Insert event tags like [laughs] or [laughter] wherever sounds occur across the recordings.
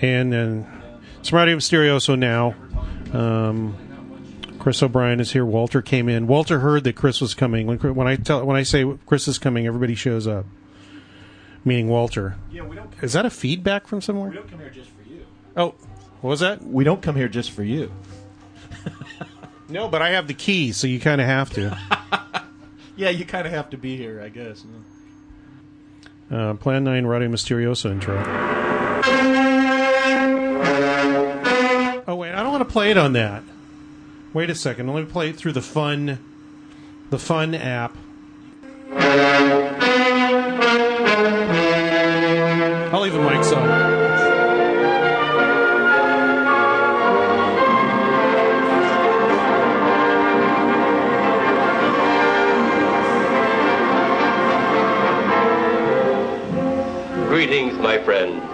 and then it's Radio Mysterioso now. Um, Chris O'Brien is here. Walter came in. Walter heard that Chris was coming. When when I tell when I say Chris is coming, everybody shows up. Meaning Walter. Yeah, we don't. Is that a feedback from somewhere? We don't come here just for you. Oh, what was that? We don't come here just for you. [laughs] No, but I have the key, so you kind of have to. [laughs] Yeah, you kind of have to be here, I guess. Uh, Plan 9 Radio Mysterioso intro. Play it on that. Wait a second. Let me play it through the fun, the fun app. I'll leave the mics on. Greetings, my friend.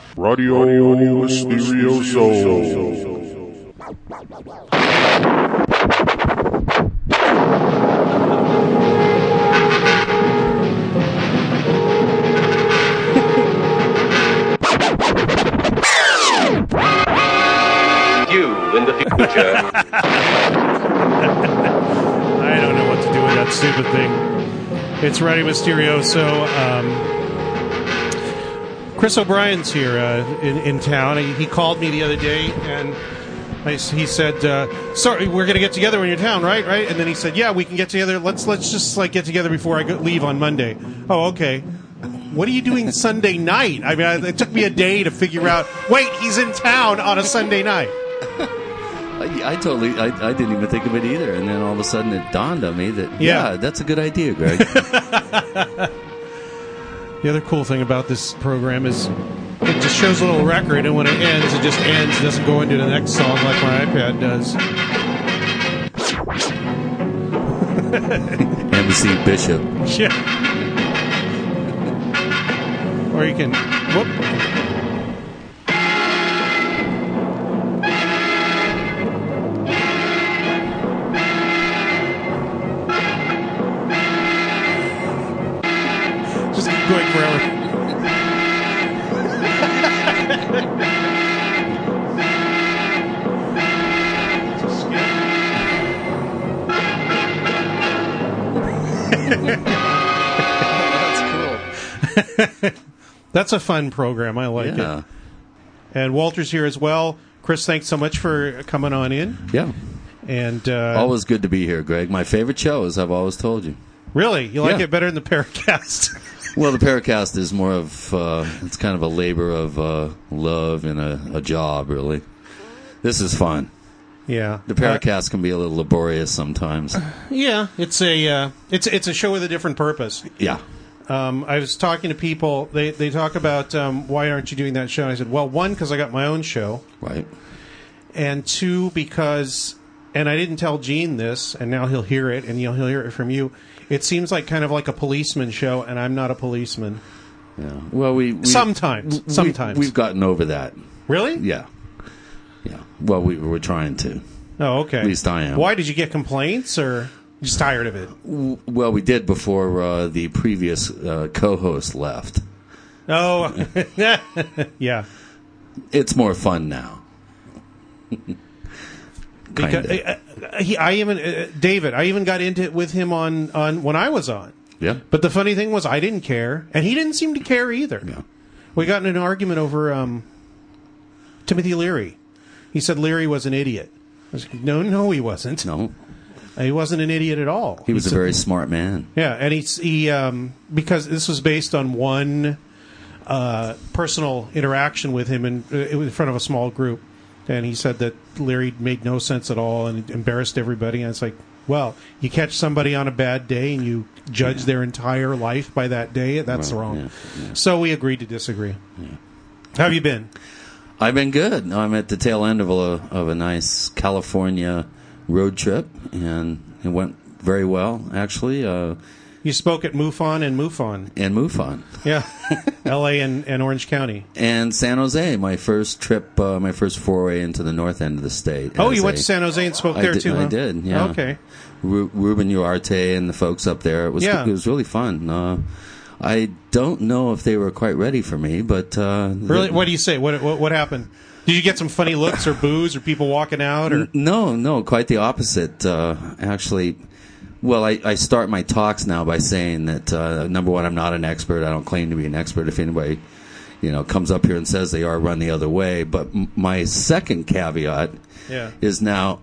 Radio Mysterioso. you in the future? I don't know what to do with that stupid thing. It's Radio Mysterioso. Um, Chris O'Brien's here uh, in, in town. He, he called me the other day and I he said, uh, "Sorry, we're going to get together when you're in town, right? Right?" And then he said, "Yeah, we can get together. Let's let's just like get together before I go, leave on Monday." Oh, okay. What are you doing [laughs] Sunday night? I mean, I, it took me a day to figure out. Wait, he's in town on a Sunday night. I, I totally, I, I didn't even think of it either, and then all of a sudden it dawned on me that Yeah. yeah, that's a good idea, Greg. [laughs] The other cool thing about this program is it just shows a little record, and when it ends, it just ends. It doesn't go into the next song like my iPad does. [laughs] Embassy Bishop. Yeah. Or you can. Whoop. Keep going forever. [laughs] That's a fun program. I like Yeah. it. And Walter's here as well. Chris, thanks so much for coming on in. Yeah. And uh, Always good to be here, Greg. My favorite show, as I've always told you. really, you like Yeah. it better than the Paracast. [laughs] Well, the Paracast is more of, uh, it's kind of a labor of uh, love and a, a job, really. This is fun. yeah, The Paracast can be a little laborious sometimes. [sighs] Yeah, it's a uh, it's it's a show with a different purpose. Yeah. Um, I was talking to people. They they talk about um, why aren't you doing that show? And I said, well, one because I got my own show, Right. and two because, and I didn't tell Gene this, and now he'll hear it, and he'll he'll hear it from you. It seems like kind of like a policeman show, and I'm not a policeman. Yeah. Well, we, we Sometimes, we- sometimes. we've gotten over that. Really? Yeah. Yeah. Well, we, we're trying to. Oh, okay. At least I am. Why did you get complaints, or just tired of it? Well, we did before uh, the previous uh, co-host left. Oh, [laughs] yeah. It's more fun now. [laughs] Because uh, he, I even uh, David, I even got into it with him on on when I was on. Yeah. But the funny thing was, I didn't care, and he didn't seem to care either. Yeah. We got in an argument over um, Timothy Leary. He said Leary was an idiot. was like, no, no, he wasn't. No, He wasn't an idiot at all. he was a very smart man. Yeah, and he's he um, because this was based on one uh, personal interaction with him in, uh, in front of a small group, and he said that Leary made no sense at all and embarrassed everybody. And it's like, well, you catch somebody on a bad day and you judge their entire life by that day. That's Right, wrong. yeah, yeah. So we agreed to disagree. How have you been? I've been good. I'm at the tail end of a of a nice California road trip, and it went very well actually. Uh, You spoke at MUFON and MUFON. and MUFON Yeah, [laughs] L.A. and, and Orange County. and San Jose. My first trip, uh, my first foray into the north end of the state. Oh, you went a- to San Jose and spoke I there did, too. I huh? did. Yeah. Okay. Ru- Ruben Uriarte and the folks up there. It was Yeah. it was really fun. Uh, I don't know if they were quite ready for me, but uh, Really? the- What do you say? What, what what happened? Did you get some funny looks or boos or people walking out or? No, no, quite the opposite. Uh, actually, well, I, I start my talks now by saying that uh, number one, I'm not an expert. I don't claim to be an expert. If anybody, you know, comes up here and says they are, run the other way. But m- my second caveat Yeah. is now.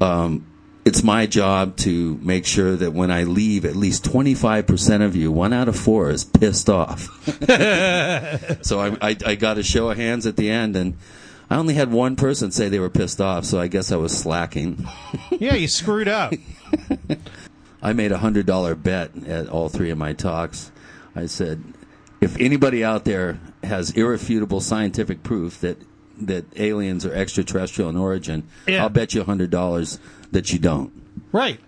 Um, it's my job to make sure that when I leave, at least 25% of you, one out of four, is pissed off. [laughs] [laughs] so I, I, I got a show of hands at the end, and I only had one person say they were pissed off, so I guess I was slacking. [laughs] Yeah, you screwed up. [laughs] I made a hundred dollar bet at all three of my talks. I said, if anybody out there has irrefutable scientific proof that that aliens are extraterrestrial in origin, Yeah. I'll bet you a hundred dollars that you don't. Right.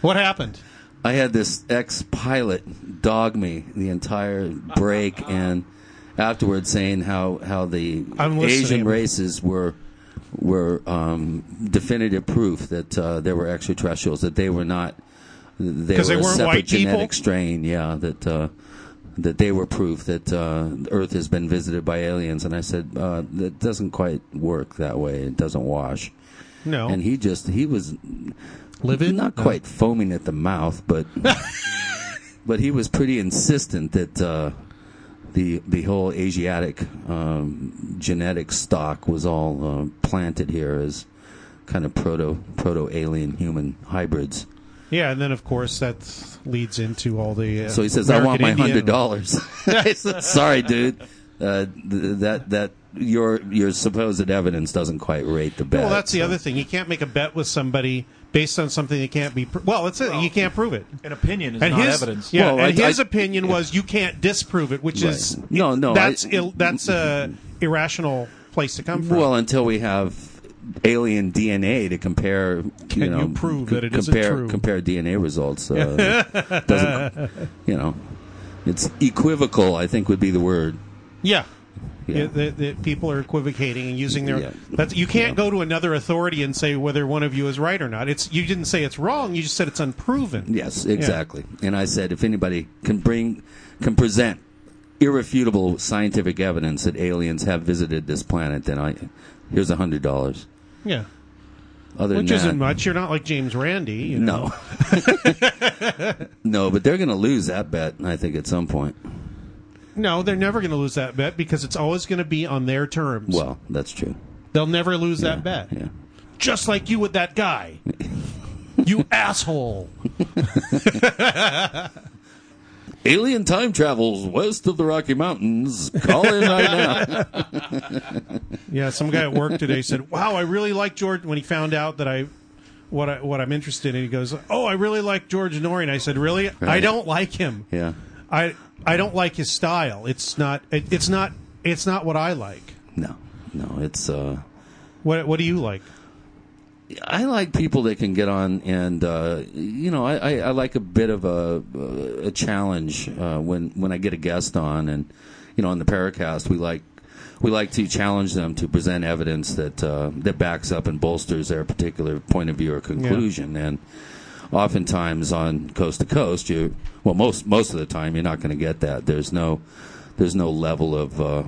What happened? I had this ex pilot dog me the entire break and afterwards saying how, how the Asian races were were um, definitive proof that uh, there were extraterrestrials, that they were not they were they a separate white people? genetic strain, yeah, that uh, that they were proof that uh, Earth has been visited by aliens. And I said uh, that doesn't quite work that way. It doesn't wash. No. And he just he was Livid? not No. quite foaming at the mouth, but [laughs] but he was pretty insistent that uh, the the whole Asiatic um, genetic stock was all uh, planted here as kind of proto proto alien human hybrids. Yeah, and then of course that leads into all the. Uh, So he says, "I want my hundred dollars." I [laughs] said, [laughs] "Sorry, dude. Uh, th- that that your your supposed evidence doesn't quite rate the bet." Well, that's the so- other thing. You can't make a bet with somebody based on something that can't be. Pr- well, it's it. You can't prove it. An opinion is And not his evidence. yeah, Well, and I- his I- opinion was you can't disprove it, which is No, no, That's I- Ill, that's a irrational place to come from. Well, until we have alien DNA to compare, Can you know, you prove c- that it isn't compare true? compare DNA results. Uh, [laughs] doesn't you know? It's equivocal. I think would be the word. yeah. Yeah. Yeah, the, the people are equivocating and using their. Yeah. You can't go to another authority and say whether one of you is right or not. It's you didn't say it's wrong. You just said it's unproven. Yes, exactly. And I said, if anybody can bring, can present irrefutable scientific evidence that aliens have visited this planet, then I here's a hundred dollars. Yeah, Other which isn't that, much. You're not like James Randi. You know? no, [laughs] no, but they're going to lose that bet. I think at some point. No, they're never going to lose that bet because it's always going to be on their terms. Well, that's true. They'll never lose that bet. Yeah. Just like you with that guy. [laughs] you asshole. [laughs] Alien time travels west of the Rocky Mountains. Call in right now. [laughs] Yeah, some guy at work today said, "Wow, I really like George." When he found out that I what I, what I'm interested in, he goes, "Oh, I really like George Noory." And I said, "Really? I don't like him. Yeah. I I don't like his style. It's not it, it's not it's not what I like. No, no, it's. uh What what do you like? I like people that can get on and uh, you know I, I, I like a bit of a a challenge uh, when when I get a guest on and you know on the Paracast we like we like to challenge them to present evidence that uh, that backs up and bolsters their particular point of view or conclusion and oftentimes on coast to coast you well most most of the time you're not going to get that there's no there's no level of uh,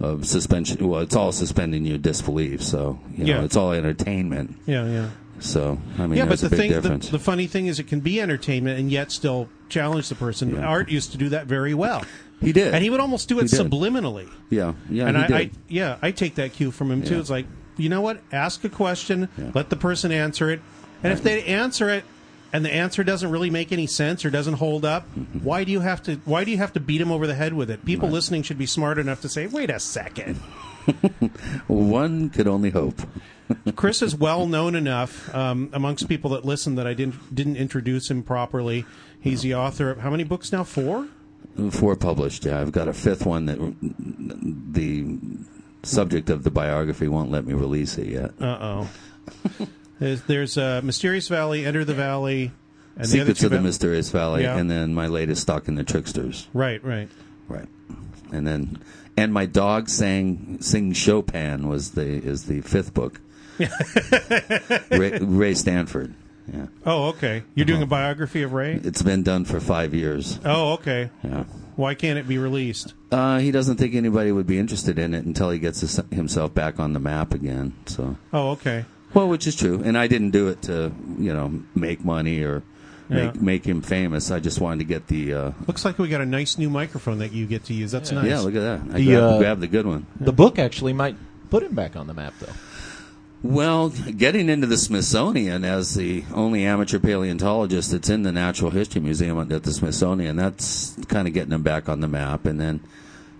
of suspension well it's all suspending your disbelief so you know Yeah. it's all entertainment Yeah, yeah. so I mean, yeah, but the thing, the, the funny thing is, it can be entertainment and yet still challenge the person. Yeah. Art used to do that very well, he did, and he would almost do it subliminally. yeah, yeah, and I. I, yeah, I take that cue from him too. It's like you know what? Ask a question, let the person answer it, and if they answer it and the answer doesn't really make any sense or doesn't hold up, Mm-hmm. why do you have to? Why do you have to beat him over the head with it? People listening should be smart enough to say, "Wait a second. [laughs] One could only hope. [laughs] Chris is well known enough um, amongst people that listen that I didn't didn't introduce him properly. He's the author of how many books now? Four. Four published. Yeah, I've got a fifth one that the subject of the biography won't let me release it yet. Uh oh. [laughs] there's there's uh, Mysterious Valley, Enter the Valley, and the Secrets two of the val- Mysterious Valley, Yeah. and then my latest, Stalking the Tricksters. Right, right. Right. And then, and my dog sang sing Chopin was the is the fifth book. [laughs] Ray, Ray Stanford. Yeah, Oh, okay. You're doing a biography of Ray. it's been done for five years. Oh, okay. Yeah. Why can't it be released? Uh, he doesn't think anybody would be interested in it until he gets his, himself back on the map again. So, Oh, okay. Well, which is true. And I didn't do it to you know make money or make Yeah. make him famous. I just wanted to get the. Uh, Looks like we got a nice new microphone that you get to use. That's nice. Yeah, look at that. I The, grabbed, uh, grabbed the good one. The book actually might put him back on the map, though. Well, getting into the Smithsonian as the only amateur paleontologist that's in the Natural History Museum at the Smithsonian, that's kind of getting him back on the map. And then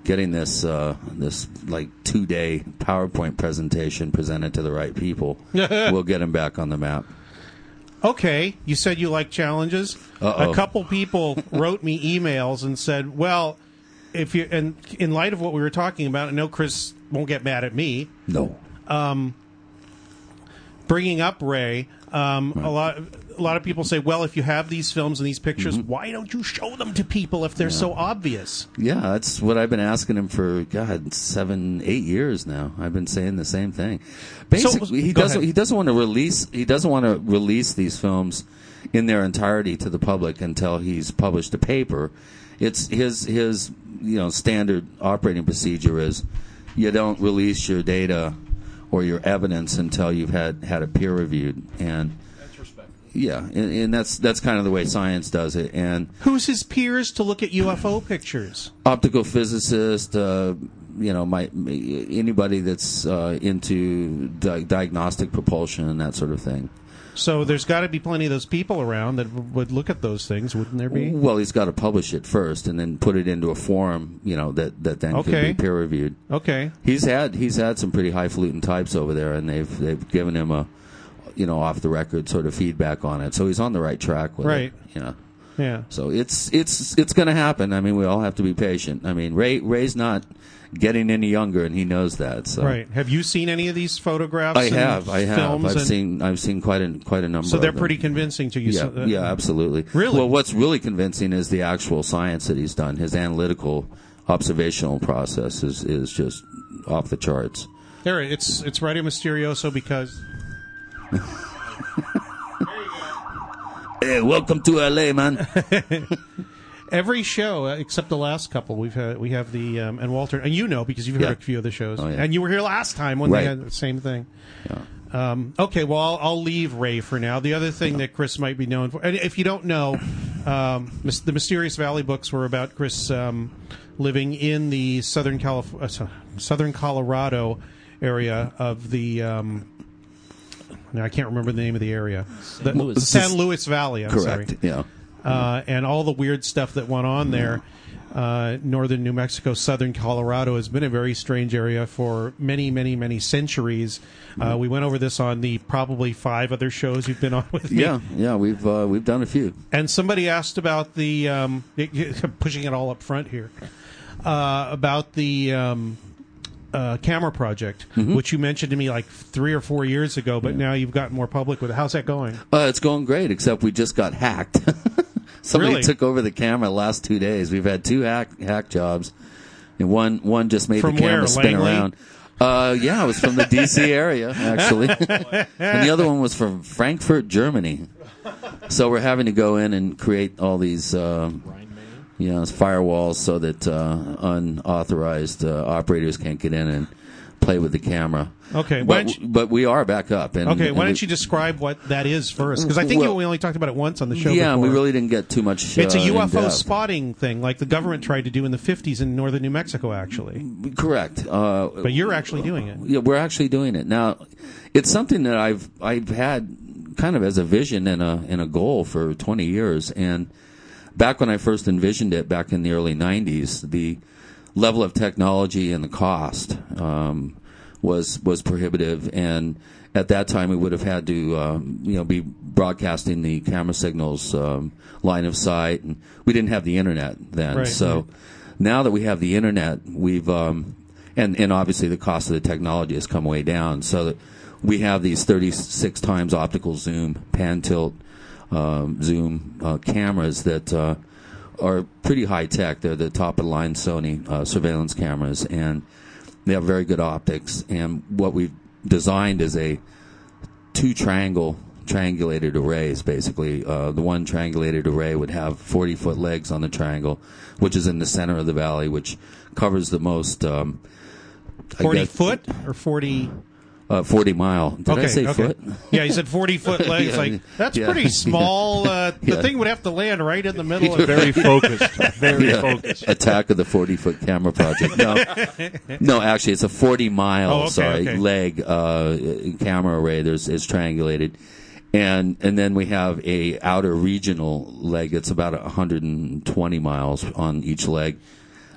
getting this uh, this like two day PowerPoint presentation presented to the right people [laughs] will get him back on the map. Okay, you said you like challenges. Uh-oh. A couple people [laughs] wrote me emails and said, "Well, if you and in light of what we were talking about, I know Chris won't get mad at me No. bringing up Ray. Um, A lot, lot of people say, "Well, if you have these films and these pictures, Mm-hmm. why don't you show them to people if they're so obvious?" Yeah, that's what I've been asking him for. God, seven, eight years now. I've been saying the same thing. Basically, he doesn't. ahead. He doesn't want to release. He doesn't want to release these films in their entirety to the public until he's published a paper. It's his his you know standard operating procedure is you don't release your data or your evidence until you've had had it peer reviewed and. Yeah, and, and that's that's kind of the way science does it, and Who's his peers to look at UFO pictures? optical physicist, uh, you know, my anybody that's uh, into di- diagnostic propulsion and that sort of thing. So there's got to be plenty of those people around that w- would look at those things, wouldn't there be? Well, he's got to publish it first and then put it into a forum, you know, that that then Okay. could be peer reviewed. Okay. He's had he's had some pretty highfalutin types over there, and they've they've given him a, you know, off the record sort of feedback on it. So he's on the right track with Right. it. Yeah. Yeah. So it's it's it's going to happen. I mean, we all have to be patient. I mean, Ray Ray's not getting any younger, and he knows that. So Right. Have you seen any of these photographs? I and have, I have. I've seen, I've seen quite a quite a number. So they're pretty convincing to you. Yeah, so- uh, yeah, absolutely. Really? Well, what's really convincing is the actual science that he's done. His analytical, observational process is is just off the charts. There, it's it's Radio Mysterioso because Hey, welcome to LA, man. [laughs] every show uh, except the last couple we've had we have the um, and Walter and you know because you've heard Yeah. a few of the shows Oh, yeah. and you were here last time when Right. they had the same thing. Yeah. Um, okay, well I'll, I'll leave Ray for now. The other thing that Chris might be known for, and if you don't know, um, the Mysterious Valley books were about Chris um, living in the southern Calif- uh, southern Colorado area of the. Now I can't remember the name of the area. The- Louis. San Luis Valley. I'm Correct. sorry Yeah. uh, and all the weird stuff that went on there. Uh, northern New Mexico, southern Colorado has been a very strange area for many, many, many centuries. Uh, we went over this on the probably five other shows you've been on with me. Yeah. Yeah. We've uh, we've done a few. And somebody asked about the um, [laughs] pushing it all up front here uh, about the um, uh, camera project, Mm-hmm. which you mentioned to me like three or four years ago, but now you've gotten more public with it. How's that going? Uh, it's going great, except we just got hacked. [laughs] Somebody Really? took over the camera the last two days. We've had two hack hack jobs, and one one just made From the camera where, spin Langley? around. Uh, yeah, it was from the D.C. [laughs] area actually, [laughs] and the other one was from Frankfurt, Germany. So we're having to go in and create all these. Uh, you know, firewalls so that uh, unauthorized uh, operators can't get in and play with the camera. Okay, but, you- but we are back up. And, Okay, and why don't you describe what that is first? Because I think Well- you, we only talked about it once on the show. Yeah, before. we really didn't get too much. It's a uh, UFO depth. spotting thing, like the government tried to do in the '50s in northern New Mexico, actually. Correct. Uh, But you're actually doing it. yeah, we're actually doing it now. It's something that I've I've had kind of as a vision and a and a goal for 20 years. And back when I first envisioned it, back in the early 90s, the level of technology and the cost um, was was prohibitive. And at that time, we would have had to um, you know be broadcasting the camera signals um, line of sight, and we didn't have the internet then. Right, so right. now that we have the internet, we've um, and and obviously the cost of the technology has come way down. So that we have these 36 times optical zoom, pan tilt zoom uh, cameras that uh, are pretty high tech. They're the top of the line Sony uh, surveillance cameras, and they have very good optics. And what we've designed is a two triangle triangulated arrays basically uh, the one triangulated array would have 40 foot legs on the triangle which is in the center of the valley which covers the most um, 40 guess, foot or 40 uh, 40 mile did okay, i say okay. foot Yeah, he said 40 foot [laughs] legs. Yeah, like that's yeah. pretty small. [laughs] Uh, the Yeah. thing would have to land right in the middle of Very [laughs] focused. Very Yeah. focused. attack of the 40 foot camera project no no actually it's a 40 mile Oh, okay, sorry okay. leg uh, camera array there's it's triangulated and and then we have a outer regional leg that's about 120 miles on each leg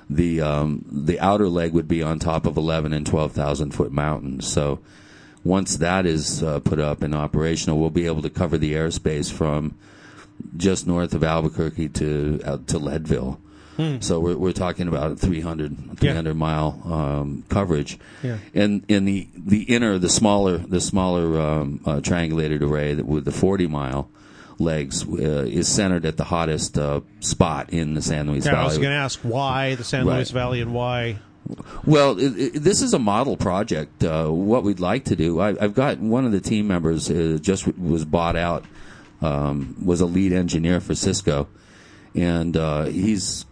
the um, the outer leg would be on top of 11 and 12,000 foot mountains so once that is uh, put up and operational we'll be able to cover the airspace from just north of Albuquerque to out to Leadville. So we're we're talking about a 300, 300 mile um, coverage. Yeah. And in the the inner the smaller the smaller um, uh, triangulated array that with the 40 mile legs uh, is centered at the hottest uh, spot in the San Luis Yeah, I was going to ask why the San Right. Luis Valley and why. Well, it, it, this is a model project. Uh, what we'd like to do, I, I've got one of the team members uh, just w- was bought out, um, was a lead engineer for Cisco, and uh, he's,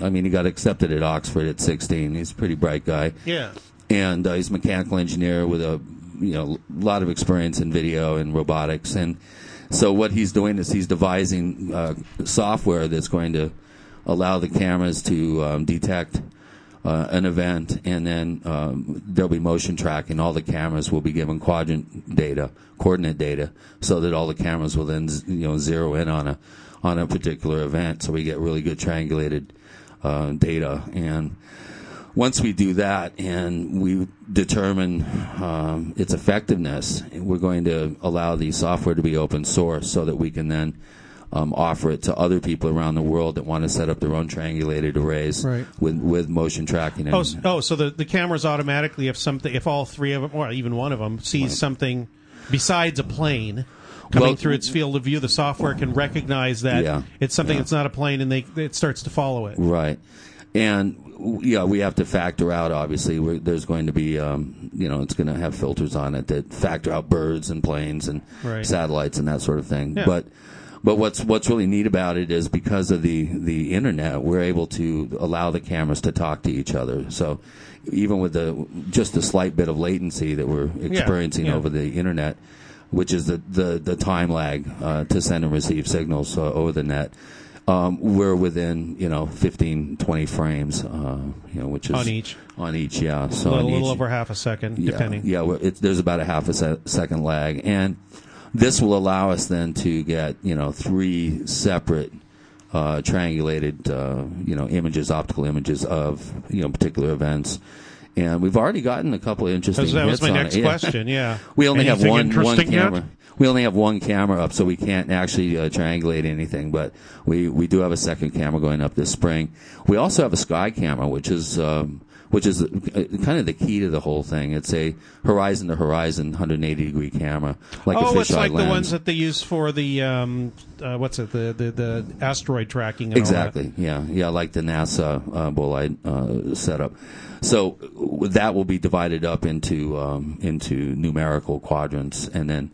I mean, he got accepted at Oxford at 16. He's a pretty bright guy, Yeah. and uh, he's a mechanical engineer with a you know lot of experience in video and robotics and so what he's doing is he's devising uh, software that's going to allow the cameras to um, detect uh, an event and then um, there'll be motion tracking. All the cameras will be given quadrant data coordinate data so that all the cameras will then you know zero in on a on a particular event. So we get really good triangulated uh, data. And once we do that and we determine um, its effectiveness, we're going to allow the software to be open source so that we can then um, offer it to other people around the world that want to set up their own triangulated arrays Right. with with motion tracking. And, Oh, s- oh, so the the cameras automatically, if something, if all three of them, or even one of them, sees something besides a plane coming Well- through its field of view, the software can recognize that Yeah. it's something Yeah. that's not a plane, and they it starts to follow it. Right. And yeah, we have to factor out. Obviously, we there's going to be, um, you know, it's going to have filters on it that factor out birds and planes and Right. satellites and that sort of thing. Yeah. But but what's what's really neat about it is because of the the internet, we're able to allow the cameras to talk to each other. So even with the just a slight bit of latency that we're experiencing yeah. over the internet, which is the the, the time lag uh, to send and receive signals uh, over the net. Um, we're within, you know, 15, 20 frames, uh, you know, which is On each. On each, yeah. A So little, on little each, over half a second, yeah, depending. Yeah, there's about a half a se- second lag, and this will allow us then to get, you know, three separate uh, triangulated, uh, you know, images, optical images of, you know, particular events. And we've already gotten a couple of interesting. That was hits my on next it. [laughs] Question. Yeah. We only have one one interesting yet? We only have one camera up, so we can't actually uh, triangulate anything. But we we do have a second camera going up this spring. We also have a sky camera, which is um, which is uh, kind of the key to the whole thing. It's a horizon to horizon 180 degree camera, like a oh, fisheye it's like lens. the ones that they use for the um, uh, what's it the, the the asteroid tracking. And all that. Exactly. Yeah. Yeah. Like the NASA uh, bolide uh, setup. So that will be divided up into um, into numerical quadrants, and then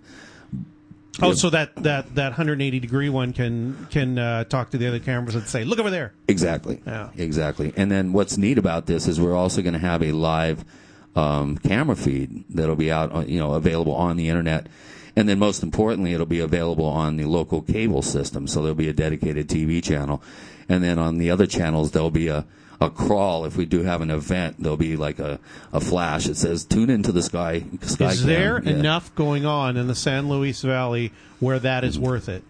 Oh, so that, that, that 180 degree one can can uh, talk to the other cameras and say, "Look over there." Exactly. Yeah. Exactly. And then what's neat about this is we're also going to have a live um, camera feed that'll be out, you know, available on the internet. And then most importantly, it'll be available on the local cable system. So there'll be a dedicated TV channel. And then on the other channels, there'll be a, a crawl. If we do have an event, there'll be like a, a flash that says, tune into the sky, sky Is Cam." there Yeah. enough going on in the San Luis Valley where that is worth it?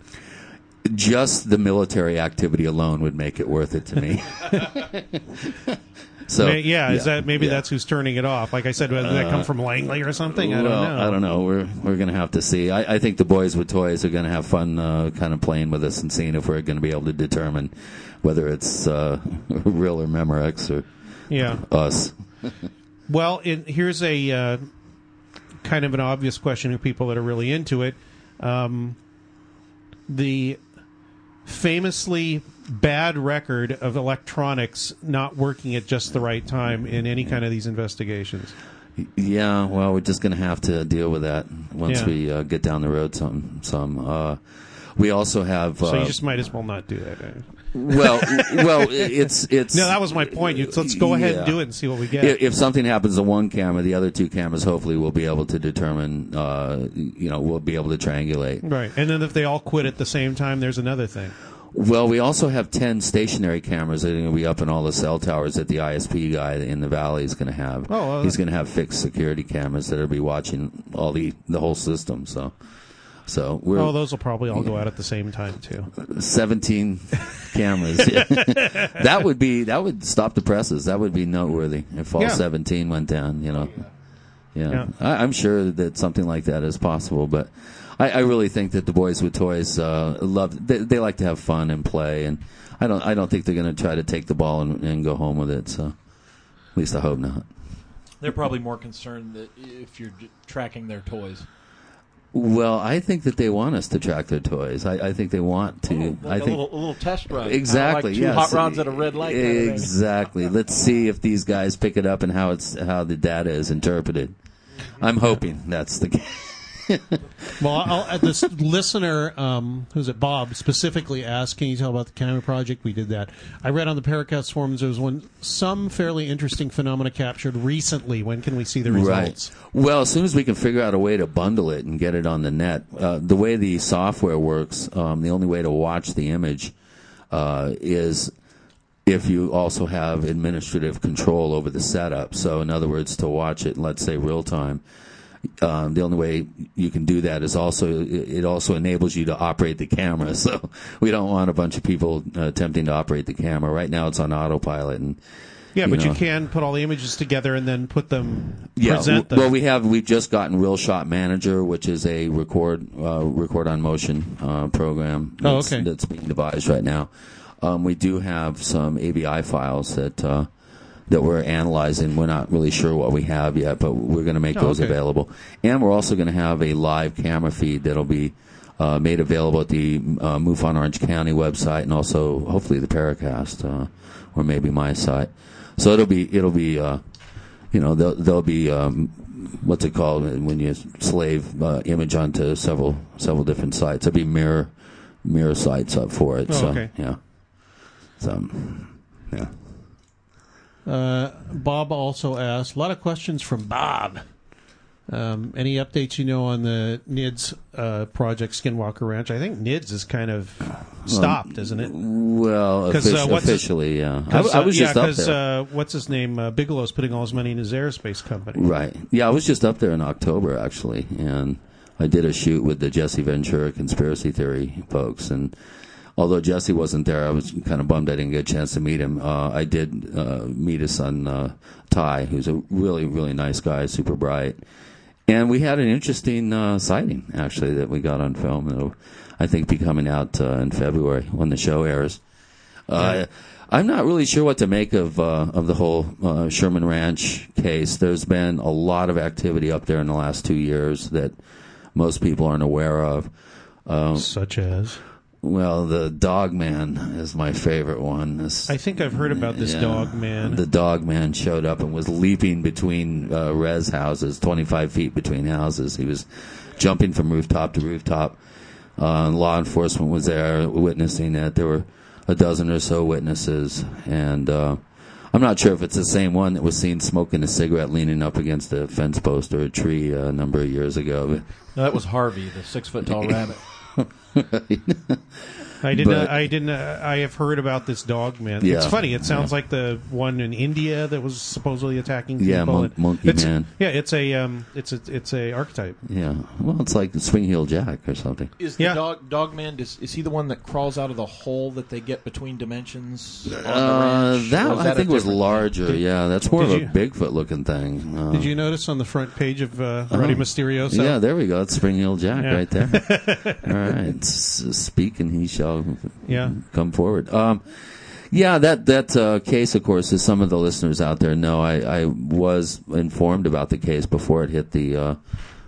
Just the military activity alone would make it worth it to me. [laughs] so May- yeah, is that maybe yeah. that's who's turning it off? Like I said, did that come from Langley or something? I don't know. I don't know. We're we're gonna have to see. I, I think the boys with toys are gonna have fun, uh, kind of playing with us and seeing if we're gonna be able to determine whether it's uh, [laughs] real or Memorex or Yeah. us. [laughs] Well, it, here's a uh, kind of an obvious question to people that are really into it. Um, the famously bad record of electronics not working at just the right time in any kind of these investigations. Yeah, well, we're just gonna have to deal with that once Yeah. we uh, get down the road some some. Uh, we also have. Uh, So you just might as well not do that. eh? Well, well, it's it's. No, that was my point. You, let's go ahead and do it and see what we get. If, if something happens to one camera, the other two cameras hopefully will be able to determine. Uh, you know, we'll be able to triangulate. right, and then if they all quit at the same time, there's another thing. Well, we also have 10 stationary cameras that are going to be up in all the cell towers that the ISP guy in the valley is going to have. Oh, well, He's going to have fixed security cameras that will be watching all the the whole system. So, so we're Oh, those will probably all go out at the same time too. 17 cameras. [laughs] That would be that would stop the presses. That would be noteworthy if all Yeah. 17 went down. You know. Yeah, Yeah. I, I'm sure that something like that is possible, but I, I really think that the boys with toys uh, love. They, they like to have fun and play, and I don't. I don't think they're going to try to take the ball and, and go home with it. So, at least I hope not. They're probably more concerned that if you're j- tracking their toys. Well, I think that they want us to track their toys. I, I think they want to. Oh, like I a, think little, a little test run. Exactly. Like two yes. hot rods at a red light. Exactly. [laughs] Let's see if these guys pick it up and how it's how the data is interpreted. I'm hoping that's the case. Well, I'll, this listener, um, who's it, Bob, specifically asked, "Can you tell about the camera project?" We did that. I read on the Paracast forums there was one some fairly interesting phenomena captured recently. When can we see the results? Right. Well, as soon as we can figure out a way to bundle it and get it on the net, uh, the way the software works, um, the only way to watch the image uh, is if you also have administrative control over the setup. So, in other words, to watch it, let's say real time. Um, the only way you can do that is also it also enables you to operate the camera. [laughs] So we don't want a bunch of people uh, attempting to operate the camera. Right now, it's on autopilot, and Yeah, You but you can put all the images together and then put them, yeah. present them. Well, we have we've just gotten Real Shot Manager, which is a record uh, record on motion uh, program. Oh, That's, okay. That's being devised right now. Um, we do have some AVI files that uh, that we're analyzing. We're not really sure what we have yet, but we're going to make Oh, those okay. available. And we're also going to have a live camera feed that'll be uh, made available at the uh, MUFON Orange County website, and also hopefully the Paracast, uh, or maybe my site. So it'll be it'll be uh, you know there'll, there'll be um, what's it called when you slave uh, image onto several several different sites. There'll be mirror mirror sites up for it. Oh, so okay. yeah, so yeah. Uh, Bob also asked a lot of questions from Bob. Um, any updates you know on the NIDS uh, project Skinwalker Ranch? I think NIDS is kind of stopped, isn't it? Well, uh, offici- what's his- officially, yeah. I, I uh, was yeah, just up 'cause, there. Uh, what's his name? Uh, Bigelow's putting all his money in his aerospace company. Right. Yeah, I was just up there in October actually, and I did a shoot with the Jesse Ventura conspiracy theory folks. And although Jesse wasn't there, I was kind of bummed I didn't get a chance to meet him. Uh, I did uh, meet his son uh, Ty, who's a really really nice guy, super bright. And we had an interesting uh, sighting actually that we got on film. That'll, I think, be coming out uh, in February when the show airs. Uh, I'm not really sure what to make of uh, of the whole uh, Sherman Ranch case. There's been a lot of activity up there in the last two years that most people aren't aware of. Um, Such as, well, the Dog Man is my favorite one. This, I think I've heard about this yeah. dog man. The dog man showed up and was leaping between uh, res houses, 25 feet between houses. He was jumping from rooftop to rooftop. Uh, law enforcement was there witnessing it. There were a dozen or so witnesses, and uh, I'm not sure if it's the same one that was seen smoking a cigarette leaning up against a fence post or a tree uh, a number of years ago. But No, that was Harvey, the six foot tall [laughs] rabbit. [laughs] right. I didn't. I didn't. Uh, I have heard about this dog man. Yeah. It's funny. It sounds like the one in India that was supposedly attacking people. Yeah, mon- monkey it's- man. Yeah, it's a um, it's a it's a archetype. yeah, well, it's like Spring Heel Jack or something. Is the Yeah. dog dog man? Is, is he the one that crawls out of the hole that they get between dimensions? Uh, ranch? that Or is think was different- larger. yeah, that's more of did a you- Bigfoot looking thing. Uh, Did you notice on the front page of uh, Radio Mysterioso? Yeah, there we go. It's Spring Heel Jack Yeah. right there. [laughs] All right, S- speak and he shall Yeah. come forward. Um, yeah, that that uh, case, of course, as some of the listeners out there know, I, I was informed about the case before it hit the uh,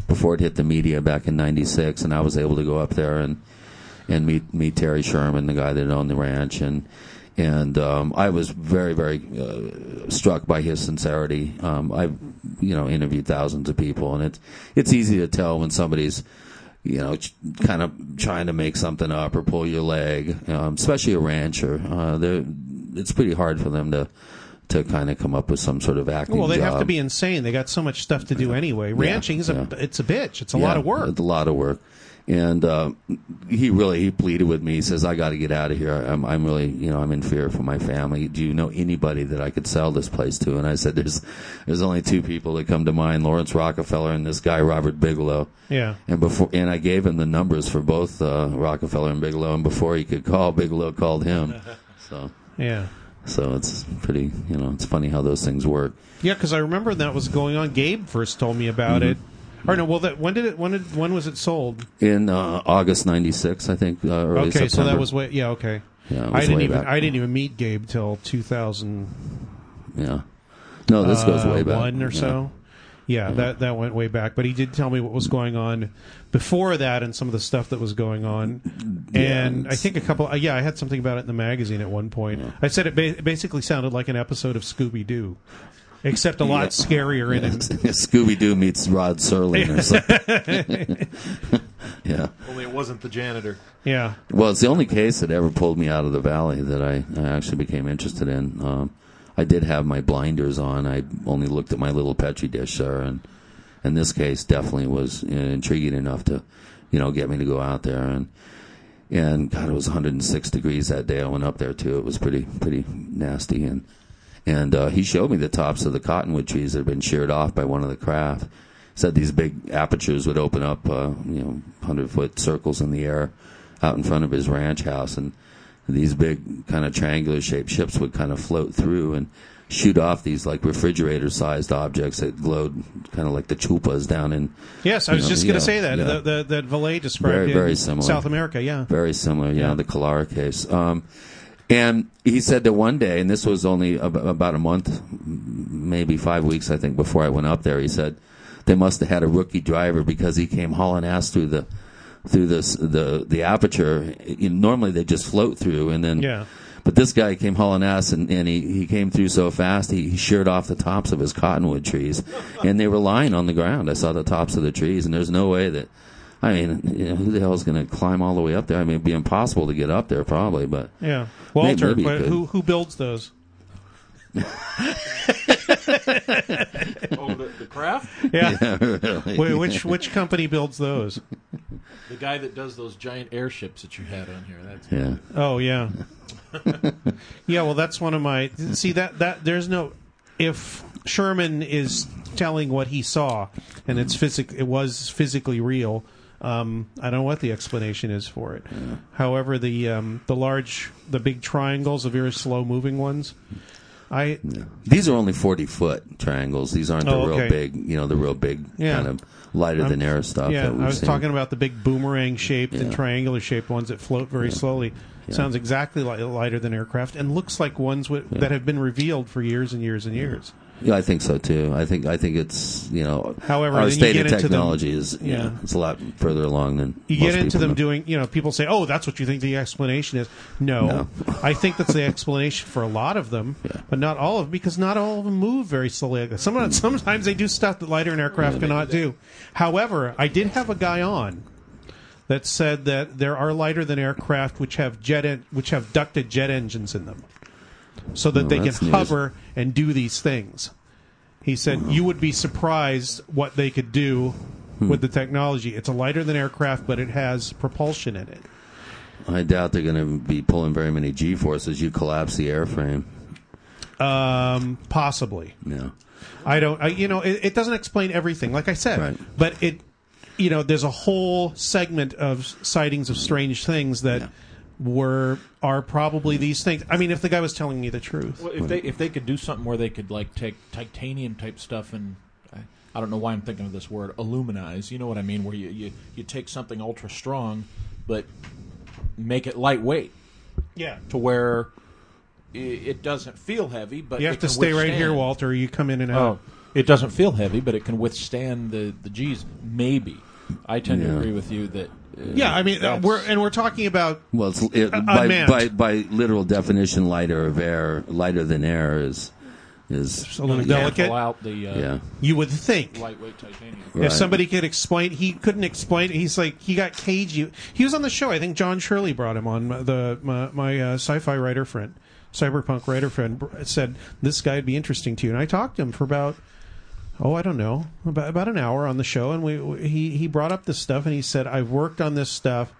before it hit the media back in '96, and I was able to go up there and and meet meet Terry Sherman, the guy that owned the ranch, and and um, I was very very uh, struck by his sincerity. Um, I've you know interviewed thousands of people, and it's it's easy to tell when somebody's you know ch- kind of trying to make something up or pull your leg, um, especially a rancher. Uh, they're it's pretty hard for them to to kind of come up with some sort of acting. Well, they have to be insane. They got so much stuff to do anyway. Ranching is a yeah. it's a bitch. It's a Yeah, lot of work. It's a lot of work. And uh, he really he pleaded with me. He says, "I got to get out of here. I'm I'm really you know I'm in fear for my family. Do you know anybody that I could sell this place to?" And I said, "There's there's only two people that come to mind: Laurance Rockefeller and this guy Robert Bigelow." Yeah. And before and I gave him the numbers for both uh, Rockefeller and Bigelow. And before he could call, Bigelow called him. [laughs] So Yeah. so it's pretty you know it's funny how those things work. Yeah, because I remember that was going on. Gabe first told me about Mm-hmm. it. Or no, well, that when did it? When did when was it sold? In uh, August '96, I think. Uh, okay, so that was way. Yeah, okay. Yeah, I didn't even back. I didn't even meet Gabe till 2000. Yeah. No, this goes uh, way back. One or Yeah. so. Yeah, that that went way back. But he did tell me what was going on before that and some of the stuff that was going on. And I think a couple. Uh, yeah, I had something about it in the magazine at one point. I said it ba- basically sounded like an episode of Scooby Doo, except a lot scarier in it. [laughs] Scooby Doo meets Rod Serling or something. [laughs] [laughs] yeah. Only it wasn't the janitor. Yeah. Well, it's the only case that ever pulled me out of the valley that I, I actually became interested in. Um, I did have my blinders on. I only looked at my little petri dish there, and in this case, definitely was uh, intriguing enough to, you know, get me to go out there and. And God, it was 106 degrees that day. I went up there too. It was pretty, pretty nasty. And and uh, he showed me the tops of the cottonwood trees that had been sheared off by one of the craft. Said these big apertures would open up, uh, you know, hundred foot circles in the air out in front of his ranch house, and these big kind of triangular shaped ships would kind of float through and shoot off these like refrigerator sized objects that glowed kind of like the chupas down in Yes, I was know, just going to say that yeah. the, the, that Vallee described Very, in very similar. South America. Yeah. very similar, yeah, Yeah. the Colares case. Um, and he said that one day, and this was only about a month, maybe five weeks, I think, before I went up there. He said they must have had a rookie driver because he came hauling ass through the through this the the aperture. You know, normally they just float through, and then Yeah. But this guy came hauling ass, and, and he, he came through so fast, he, he sheared off the tops of his cottonwood trees, and they were lying on the ground. I saw the tops of the trees, and there's no way that, I mean, you know, who the hell is going to climb all the way up there? I mean, it'd be impossible to get up there, probably, but Yeah. Walter, maybe you but who who builds those? [laughs] Oh, the, the craft? [laughs] Yeah. really. Wait, which which company builds those? The guy that does those giant airships that you had on here. That's yeah. Oh yeah. [laughs] yeah, well that's one of my see that that there's no if Sherman is telling what he saw and it's physic it was physically real um, I don't know what the explanation is for it. However, the um, the large, the big triangles, the very slow moving ones, I These are only 40 foot triangles. These aren't the Oh, real okay. big, you know, the real big Yeah. kind of lighter than air stuff yeah, that we've I was seen. talking about the big boomerang shaped and triangular shaped ones that float very slowly. Sounds exactly like lighter than aircraft and looks like ones that have been revealed for years and years and years. Yeah, I think so too. I think I think it's you know, However, our state of into them- technology is yeah, Yeah. it's a lot further along than You get into them know. doing, you know, people say, "Oh, that's what you think the explanation is." No, No. I think that's the explanation for a lot of them, [laughs] but not all of them, because not all of them move very slowly. Sometimes, sometimes they do stuff that lighter and aircraft cannot do. However, I did have a guy on that said that there are lighter than aircraft which have jet en- which have ducted jet engines in them. So that they can that's news. hover and do these things. He said you would be surprised what they could do Hmm. with the technology. It's a lighter than aircraft, but it has propulsion in it. I doubt they're going to be pulling very many G forces. You collapse the airframe. Um, possibly. Yeah. I don't. I, you know, it, it doesn't explain everything, like I said. Right. But it, you know, there's a whole segment of sightings of strange things that. Were are probably these things. I mean, if the guy was telling me the truth, Well, if they if they could do something where they could like take titanium type stuff and I, I don't know why I'm thinking of this word aluminize. You know what I mean? Where you you, you take something ultra strong, but make it lightweight yeah. to where i- it doesn't feel heavy, but You it have to can stay right here, Walter. You come in and Oh, out. it doesn't feel heavy, but it can withstand the the G's. Maybe I tend to agree with you that. Yeah, I mean, uh, we're and we're talking about Well, it's, it, by, by by literal definition, lighter of air, lighter than air is is a little cancel delicate. out the uh, yeah. You would think. lightweight titanium. Right. If somebody could explain, he couldn't explain. He's like he got cagey. He was on the show. I think John Shirley brought him on. The my, my uh, sci-fi writer friend, cyberpunk writer friend, said this guy would be interesting to you. And I talked to him for about oh I don't know about about an hour on the show, and we, we he he brought up this stuff, and he said I've worked on this stuff.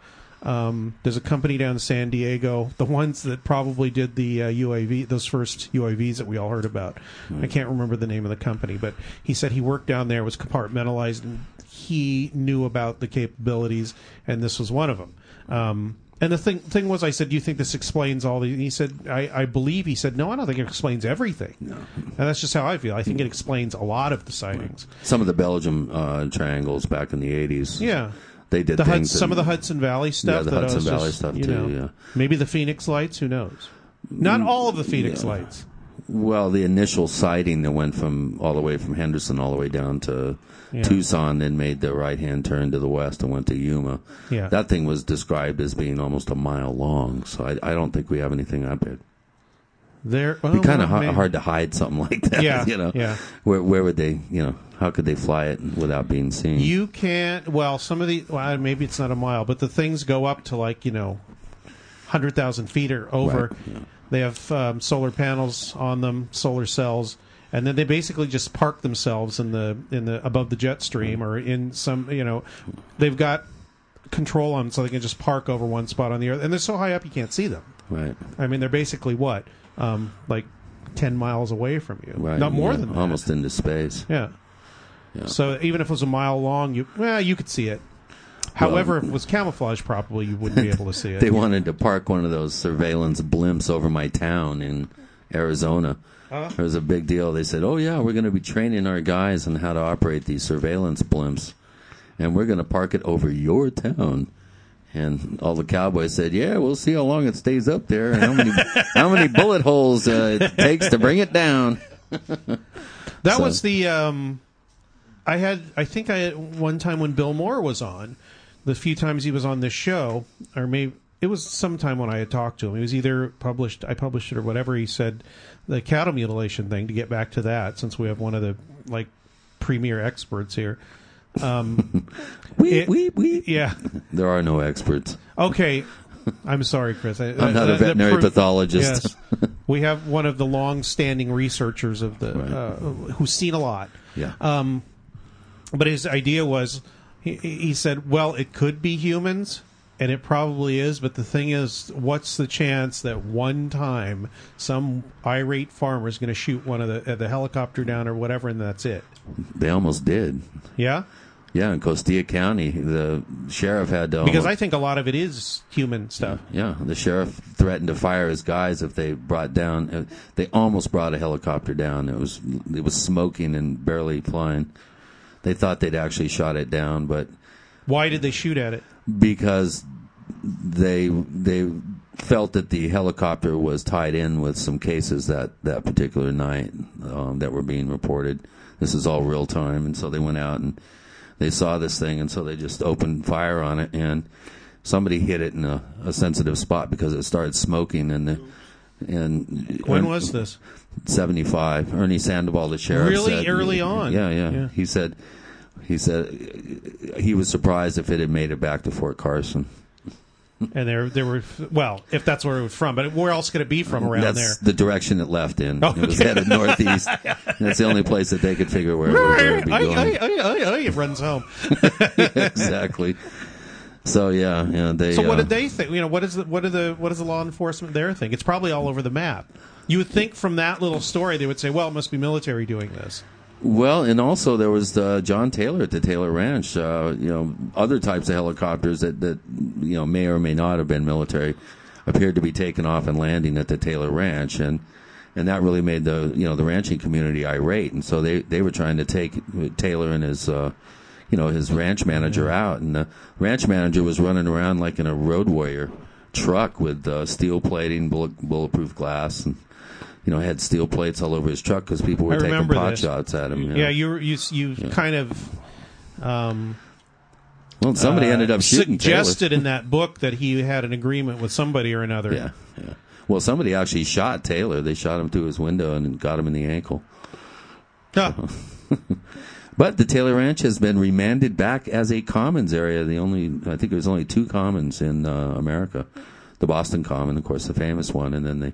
Um, there's a company down in San Diego, the ones that probably did the uh, UAV, those first UAVs that we all heard about. I can't remember the name of the company, but he said he worked down there, was compartmentalized, and he knew about the capabilities, and this was one of them. Um, and the thing thing was, I said, "Do you think this explains all the?" And he said, I, "I believe." He said, "No, I don't think it explains everything." No. And that's just how I feel. I think it explains a lot of the sightings. Some of the Belgium uh, triangles back in the eighties. Yeah. they did The things. some of the Hudson Valley stuff. Yeah, the Hudson Valley just, stuff too, know, yeah. Maybe the Phoenix Lights. Who knows? Not all of the Phoenix Lights. Well, the initial sighting that went from all the way from Henderson all the way down to Yeah. Tucson, then made the right hand turn to the west and went to Yuma. Yeah. That thing was described as being almost a mile long, so I, I don't think we have anything up there. There, It'd be kind of well, maybe. hard to hide something [laughs] like that. Yeah, you know. yeah. Where where would they? You know, how could they fly it without being seen? You can't. Well, some of the well, maybe it's not a mile, but the things go up to like you know, hundred thousand feet or over. Right, yeah. They have um, solar panels on them, solar cells, and then they basically just park themselves in the in the above the jet stream or in some you know, they've got control on them so they can just park over one spot on the earth, and they're so high up you can't see them. right. I mean, they're basically what, um, like ten miles away from you, Right. not more yeah, than that. almost into space. Yeah. Yeah. So even if it was a mile long, you well, you could see it. However, if it was camouflage probably you wouldn't be able to see [laughs] it. They wanted to park one of those surveillance blimps over my town in Arizona. It was a big deal. They said, "Oh yeah, we're going to be training our guys on how to operate these surveillance blimps, and we're going to park it over your town." And all the cowboys said, "Yeah, we'll see how long it stays up there, and how many [laughs] how many bullet holes uh, it takes to bring it down." that so- was the. Um, I had. I think I one time when Bill Moore was on, the few times he was on this show, or maybe it was sometime when I had talked to him. It was either published, I published it or whatever. He said the cattle mutilation thing. To get back to that, since we have one of the like premier experts here. [laughs] We It- we we. Yeah. There are no experts. Okay. I'm sorry, Chris. I, I'm not a uh, veterinary proof- pathologist. Yes. [laughs] we have one of the long-standing researchers of the Right. uh, who's seen a lot. Yeah. Um, but his idea was, he, he said, "Well, it could be humans, and it probably is. But the thing is, what's the chance that one time some irate farmer is going to shoot one of the uh, the helicopter down or whatever, and that's it? they almost did. Yeah, Yeah, in Costilla County, the sheriff had to because I think a lot of it is human stuff. Yeah, the sheriff threatened to fire his guys if they brought down. They almost brought a helicopter down. It was it was smoking and barely flying. They thought they'd actually shot it down, but Why did they shoot at it? because they they felt that the helicopter was tied in with some cases that that particular night um, that were being reported. This is all real time, and so they went out and they saw this thing, and so they just opened fire on it, and somebody hit it in a, a sensitive spot because it started smoking, and the, and When was this? 75. Ernie Sandoval, the sheriff, Really? said- Early on? Yeah, yeah, Yeah. He said, he said, he was surprised if it had made it back to Fort Carson. and there there were well, if that's where it was from, but where else could it be from around That's there? the direction it left in. Oh, It was okay. headed northeast. [laughs] That's the only place that they could figure where, it would be going. it runs home. [laughs] [laughs] exactly. So yeah, yeah. They. So what uh, did they think? You know, what is the what are the what does the law enforcement there think? It's probably all over the map. You would think from that little story they would say, well, it must be military doing this. Well, and also there was uh, John Taylor at the Taylor Ranch. Uh, you know, other types of helicopters that that you know may or may not have been military appeared to be taking off and landing at the Taylor Ranch, and and that really made the you know the ranching community irate, and so they they were trying to take Taylor and his. Uh, you know his ranch manager out, and the ranch manager was running around like in a road warrior truck with uh, steel plating, bullet, bulletproof glass, and you know had steel plates all over his truck because people were I taking pot this. shots at him. you know. Yeah, you were- you you kind of um, Well, somebody uh, ended up shooting Taylor. suggested in that book that he had an agreement with somebody or another. Yeah, yeah. Well, somebody actually shot Taylor. They shot him through his window and got him in the ankle. Huh. [laughs] But the Taylor Ranch has been remanded back as a commons area. The only, I think there's only two commons in uh, America. The Boston Common, of course, the famous one, and then they,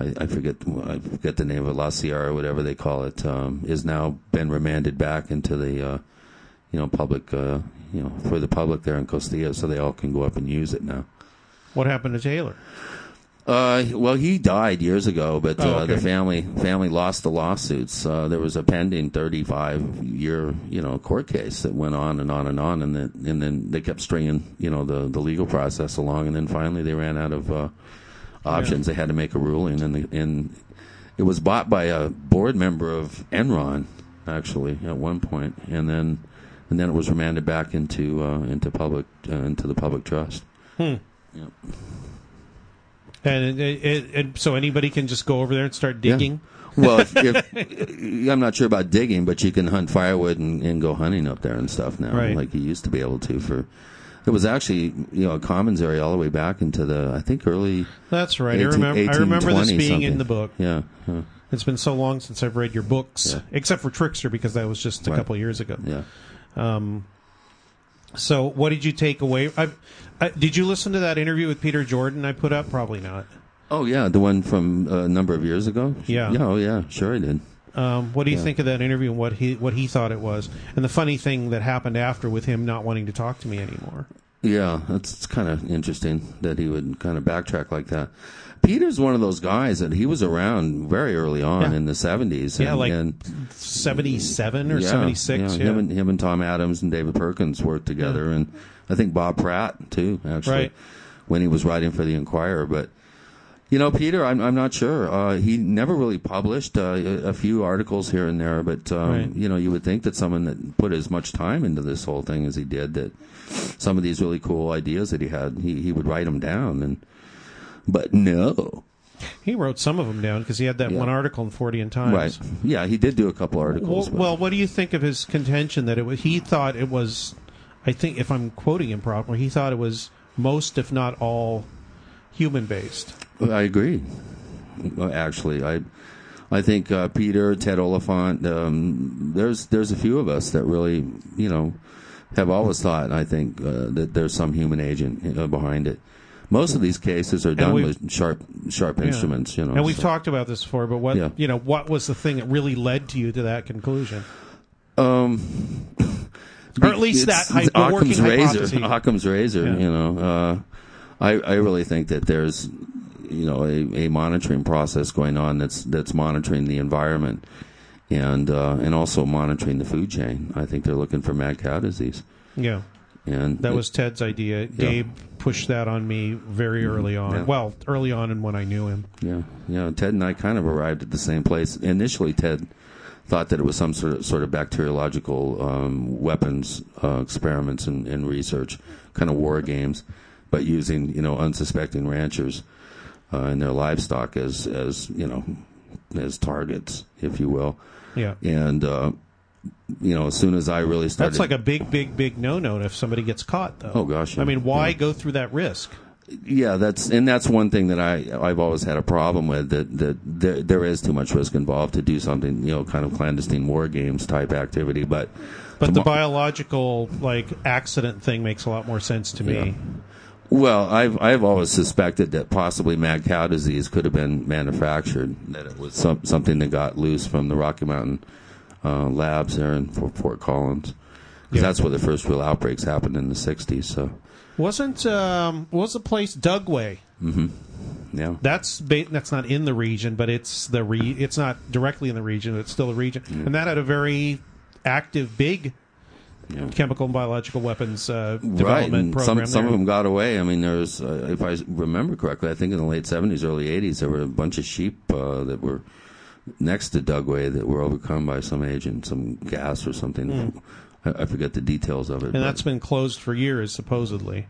I, I forget, I forget the name of it, La Sierra, whatever they call it, um, is now been remanded back into the, uh, you know, public, uh, you know, for the public there in Costilla, so they all can go up and use it now. What happened to Taylor? Uh, well, he died years ago, but uh, Oh, okay. the family family lost the lawsuits. Uh, there was a pending 35 year you know court case that went on and on and on, and then and then they kept stringing you know the the legal process along, and then finally they ran out of options. They had to make a ruling, and the, and it was bought by a board member of Enron actually at one point, and then and then it was remanded back into uh, into public uh, into the public trust. Hmm. Yep. And it, it, so anybody can just go over there and start digging. Well, if, if, [laughs] I'm not sure about digging, but you can hunt firewood and, and go hunting up there and stuff now, Right. like you used to be able to. For it was actually you know a commons area all the way back into the I think early. That's right. 18 I remember. I remember this 1820 being in the book. Yeah, yeah, It's been so long since I've read your books, Yeah. except for Trickster because that was just a Right. couple years ago. yeah. Um, so, what did you take away? I, I, did you listen to that interview with Peter Jordan I put up? Probably not. Oh yeah, the one from a number of years ago. Yeah. Yeah. Oh yeah. Sure, I did. Um, what do you Yeah. think of that interview and what he what he thought it was, and the funny thing that happened after with him not wanting to talk to me anymore? Yeah, it's kind of interesting that he would kind of backtrack like that. Peter's one of those guys that he was around very early on Yeah. in the seventies. Yeah, like and seventy seven or Yeah, seventy six. yeah. Him and him and Tom Adams and David Perkins worked together, and I think Bob Pratt too. Actually, Right. when he was writing for the Inquirer, but. You know, Peter, I'm I'm not sure. Uh, he never really published uh, a, a few articles here and there, but um, Right. you know, you would think that someone that put as much time into this whole thing as he did, that some of these really cool ideas that he had, he he would write them down, and but no, He wrote some of them down because he had that Yeah. one article in Fortean Times. right? Yeah, he did do a couple articles. but- well, what do you think of his contention that it was? He thought it was. I think if I'm quoting him properly, he thought it was most, if not all, human based. I agree. Actually, I I think uh, Peter, Ted Oliphant, um, there's there's a few of us that really you know have always thought. I think uh, that there's some human agent uh, behind it. Most of these cases are done with sharp sharp instruments. You know, and we've so- talked about this before, but what Yeah. you know, what was the thing that really led to you to that conclusion? Um, [laughs] Or at least that hy- Occam's razor. hypothesis. Occam's razor. Yeah. You know, uh, I I really think that there's you know a, a monitoring process going on that's that's monitoring the environment and uh, and also monitoring the food chain. I think they're looking for mad cow disease. Yeah, And that was Ted's idea. Gabe pushed that on me very early on. Yeah. Well, early on, and when I knew him. Yeah, yeah. Ted and I kind of arrived at the same place. Initially, Ted thought that it was some sort of sort of bacteriological um, weapons uh, experiments and, and research, kind of war games, but using you know unsuspecting ranchers uh, and their livestock as as you know as targets, if you will. Yeah. And uh, you know, as soon as I really started, That's like a big, big, big no-no if somebody gets caught, though. Oh, gosh, yeah. I mean, why Yeah. go through that risk? Yeah, that's and that's one thing that I I've always had a problem with that that there there is too much risk involved to do something you know kind of clandestine war games type activity, but But the biological like accident thing makes a lot more sense to me. Well, I've I've always suspected that possibly mad cow disease could have been manufactured. That it was some, something that got loose from the Rocky Mountain uh, labs there in Fort, Fort Collins, because Yeah. that's where the first real outbreaks happened in the '60s. So, Wasn't um, was the place Dugway? yeah, That's ba- that's not in the region, but it's the re- it's not directly in the region. It's still a region, and that had a very active, big Yeah. chemical and biological weapons uh, right. development And program. some some of them got away. I mean, there was, uh, if I remember correctly, I think in the late '70s, early '80s, there were a bunch of sheep uh, that were next to Dugway that were overcome by some agent, some gas or something. I, I forget the details of it. And but- that's been closed for years, supposedly.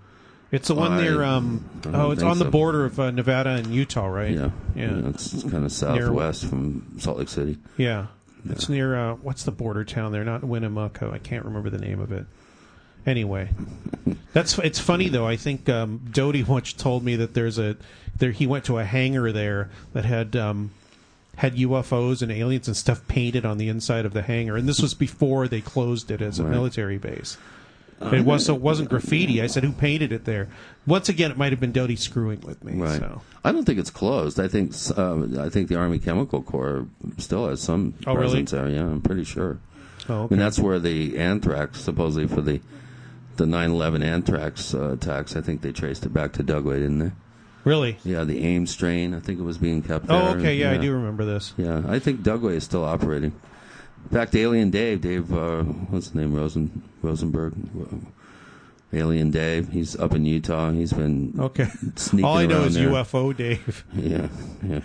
It's the one I near. Um, oh, it's on the so. border of uh, Nevada and Utah, right? Yeah, yeah, It's, kind of southwest from Salt Lake City. yeah. It's near. Uh, what's the border town there? Not Winnemucca. I can't remember the name of it. Anyway, that's it's funny though. I think um, Doty [laughs] once told me that there's a there. He went to a hangar there that had um, had UFOs and aliens and stuff painted on the inside of the hangar, and this was before they closed it as a Right. military base. It was so it wasn't graffiti. I said, "Who painted it there?" Once again, it might have been Doty screwing with me. Right. So I don't think it's closed. I think uh, I think the Army Chemical Corps still has some Oh, really? presence there. Yeah, I'm pretty sure. oh, okay. And that's where the anthrax, supposedly for the the 9/11 anthrax uh, attacks, I think they traced it back to Dugway, didn't they? really. Yeah, the Ames strain. I think it was being kept there. Oh, okay. Yeah, I do remember this. Yeah, I think Dugway is still operating. In fact, Alien Dave, Dave, uh, what's his name, Rosen, Rosenberg, Alien Dave. He's up in Utah. He's been Okay. sneaking All I know is there. UFO Dave. Yeah, yeah.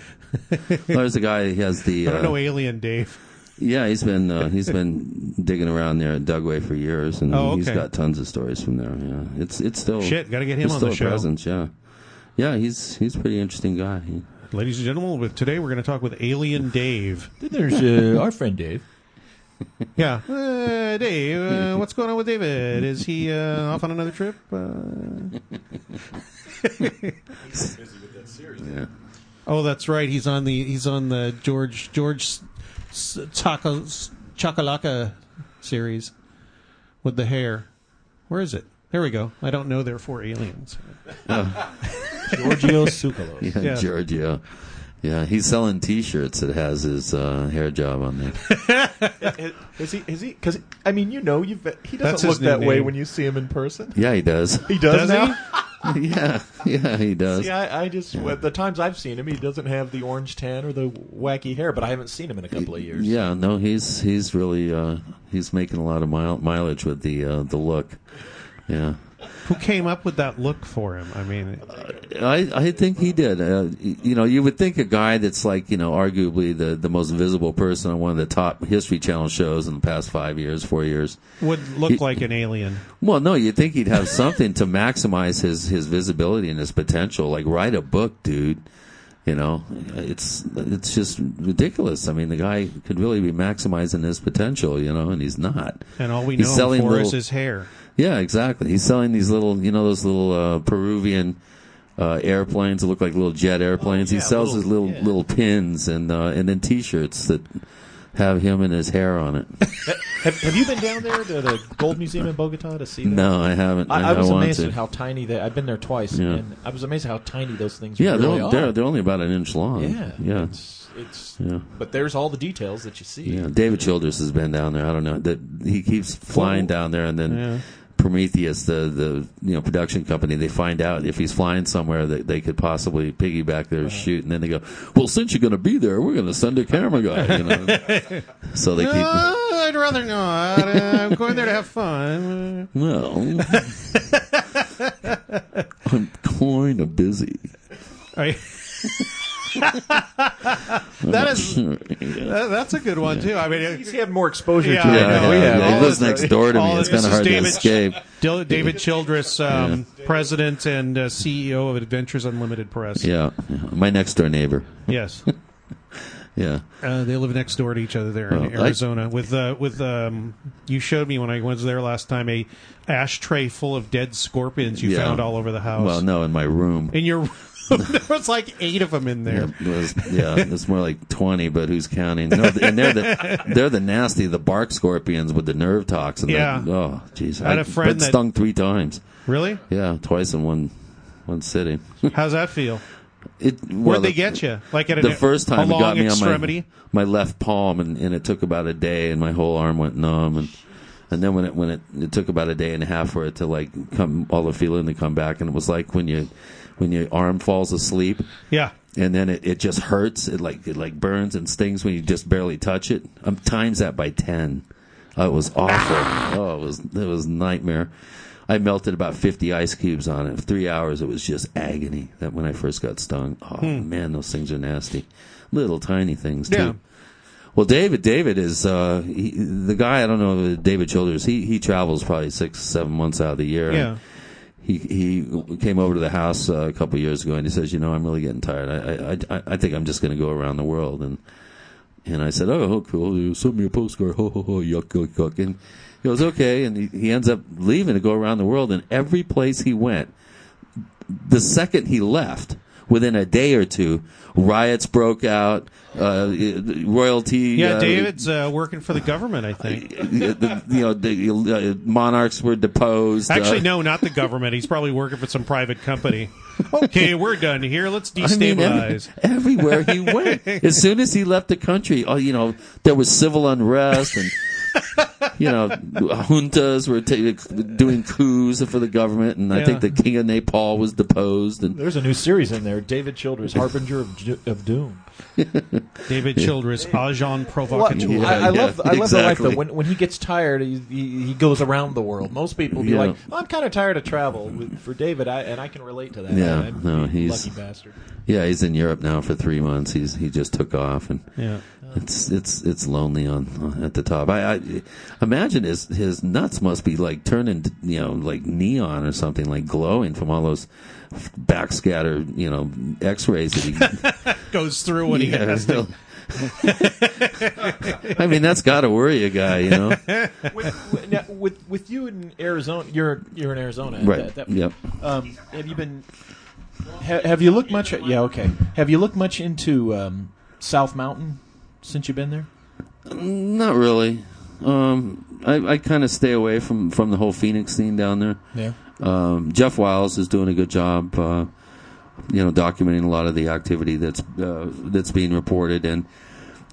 [laughs] there's a guy. He has the. I don't Uh, know Alien Dave. yeah, he's been uh, [laughs] he's been digging around there at Dugway for years, and Oh, he's okay. got tons of stories from there. Yeah, it's it's still Shit, gotta get him on still the a show. presence. Yeah, yeah. He's he's a pretty interesting guy. He, Ladies and gentlemen, with today we're going to talk with Alien Dave. Then there's uh, our friend Dave. [laughs] Yeah, uh, Dave, uh, what's going on with David? Is he uh, off on another trip? Uh, yeah. [laughs] [laughs] oh, that's right. He's on the he's on the George George S- S- Taco Chakalaka series with the hair. Where is it? There we go. I don't know. There are four aliens. Giorgio Tsoukalos. Yeah, Yeah. Giorgio. Yeah, he's selling T-shirts that has his uh, hair job on there. [laughs] Is he? Is he? Because I mean, you know, you've he That's doesn't his look that new way name. when you see him in person. Yeah, he does. He does, Does now. [laughs] yeah, yeah, he does. See, I, I just well, the times I've seen him, he doesn't have the orange tan or the wacky hair, but I haven't seen him in a couple of years. Yeah, no, he's he's really uh, he's making a lot of mile, mileage with the uh, the look. Yeah, Who came up with that look for him? I mean, I I think he did. Uh, you know, you would think a guy that's like you know arguably the the most visible person on one of the top History Channel shows in the past five years, four years. would look He- like an alien. Well, no, you'd think he'd have something to maximize his his visibility and his potential. Like write a book, dude. You know, it's it's just ridiculous. I mean, the guy could really be maximizing his potential, you know, and he's not. And all we He's know selling for is his hair. Yeah, exactly. He's selling these little, you know, those little uh, Peruvian uh, airplanes that look like little jet airplanes. he yeah, sells his little- little yeah. little pins and uh, and then T-shirts that have him and his hair on it. [laughs] Have, have you been down there to the Gold Museum in Bogota to see that? no, I haven't. I, I was amazed to. at how tiny they. I've been there twice, Yeah. and I was amazed at how tiny those things yeah, really they're, are. they're they're only about an inch long. yeah, yeah, It's, it's yeah. but there's all the details that you see. Yeah, David Childress has been down there. I don't know that he keeps flying down there, and then Yeah. Prometheus, the the you know production company, they find out if he's flying somewhere that they could possibly piggyback their shoot, and then they go, "Well, since you're going to be there, we're going to send a camera guy." You know, [laughs] so they keep. Uh, I'd rather not. [laughs] I'm going there to have fun. No. [laughs] I'm kind of busy. I- [laughs] that is that, that's a good one too. I mean, He's it, had more exposure Yeah, to I it Yeah, than know. yeah, yeah, he lives next door to me. It's this kind of is hard to David- escape. David Childress, um, president and uh, CEO of Adventures Unlimited Press. Yeah, yeah, my next door neighbor. Yes, [laughs] Yeah, uh, they live next door to each other there in Well, I- Arizona. with uh, with um, you showed me when I was there last time a ashtray full of dead scorpions you Yeah. found all over the house. well, no, in my room. in your room, there was like eight of them in there. Yeah, it was, yeah, it's more like twenty, but who's counting? No, and they're the they're the nasty, the bark scorpions with the nerve toxin. Yeah. That, oh, jeez. I had a friend been that- stung three times. Really? Yeah, twice in one one sitting. How's that feel? It, Where'd they the- get you? Like at the first time a it got me extremity? on my, my left palm, and, and it took about a day, and my whole arm went numb, and and then when it when it it took about a day and a half for it to like come all the feeling to come back, and it was like when you when your arm falls asleep, Yeah. and then it, it just hurts, it like it like burns and stings when you just barely touch it. I'm times that by ten. Oh, it was awful. Ah. Oh, it was it was nightmare. I melted about fifty ice cubes on it. Three hours, it was just agony. That when I first got stung. Oh hmm. man, those things are nasty. Little tiny things too. Yeah. Well, David, David is uh, he, the guy. I don't know, David Childress. He he travels probably six, seven months out of the year. Yeah. He he came over to the house uh, a couple years ago, and he says, "You know, I'm really getting tired. I I I, I think I'm just going to go around the world." And and I said, "Oh, cool. You send me a postcard. Ho ho ho. Yuck yuck yuck." And he goes, "Okay." And he, he ends up leaving to go around the world, and every place he went, the second he left, within a day or two, riots broke out. Uh, royalty. Yeah, uh, David's uh, working for the government, I think. [laughs] the, you know, the uh, monarchs were deposed. Actually, uh, no, not the government. He's probably working for some private company. [laughs] Okay, we're done here. Let's I mean, every- destabilize. everywhere he went. [laughs] as soon as he left the country, oh, you know, there was civil unrest and. [laughs] You know, juntas were ta doing coups for the government, and I Yeah. think the king of Nepal was deposed. And There's a new series in there, David Childress, Harbinger of, of Doom. [laughs] David Childress, agent provocateur. Yeah, I, I love I love the life exactly. though. When when he gets tired, he, he, he goes around the world. Most people be Yeah. like, oh, "I'm kind of tired of travel." For David, I, and I can relate to that. Yeah, I, I'm no, he's- lucky bastard. yeah, he's in Europe now for three months. He's he just took off, and Yeah. It's it's it's lonely on, on at the top. I, I imagine his his nuts must be like turning you know like neon or something like glowing from all those backscatter you know X-rays that he. [laughs] Goes through when he Yeah, has to. [laughs] I mean that's got to worry a guy, you know. [laughs] with, with, now, with with you in Arizona, you're you're in Arizona, Right. That- that- Yep. Um, have you been? Ha, have you looked much? At, yeah, okay. Have you looked much into um, South Mountain since you've been there? Not really. Um, I, I kind of stay away from, from the whole Phoenix scene down there. Yeah. Um, Jeff Wiles is doing a good job, uh, you know, documenting a lot of the activity that's uh, that's being reported, and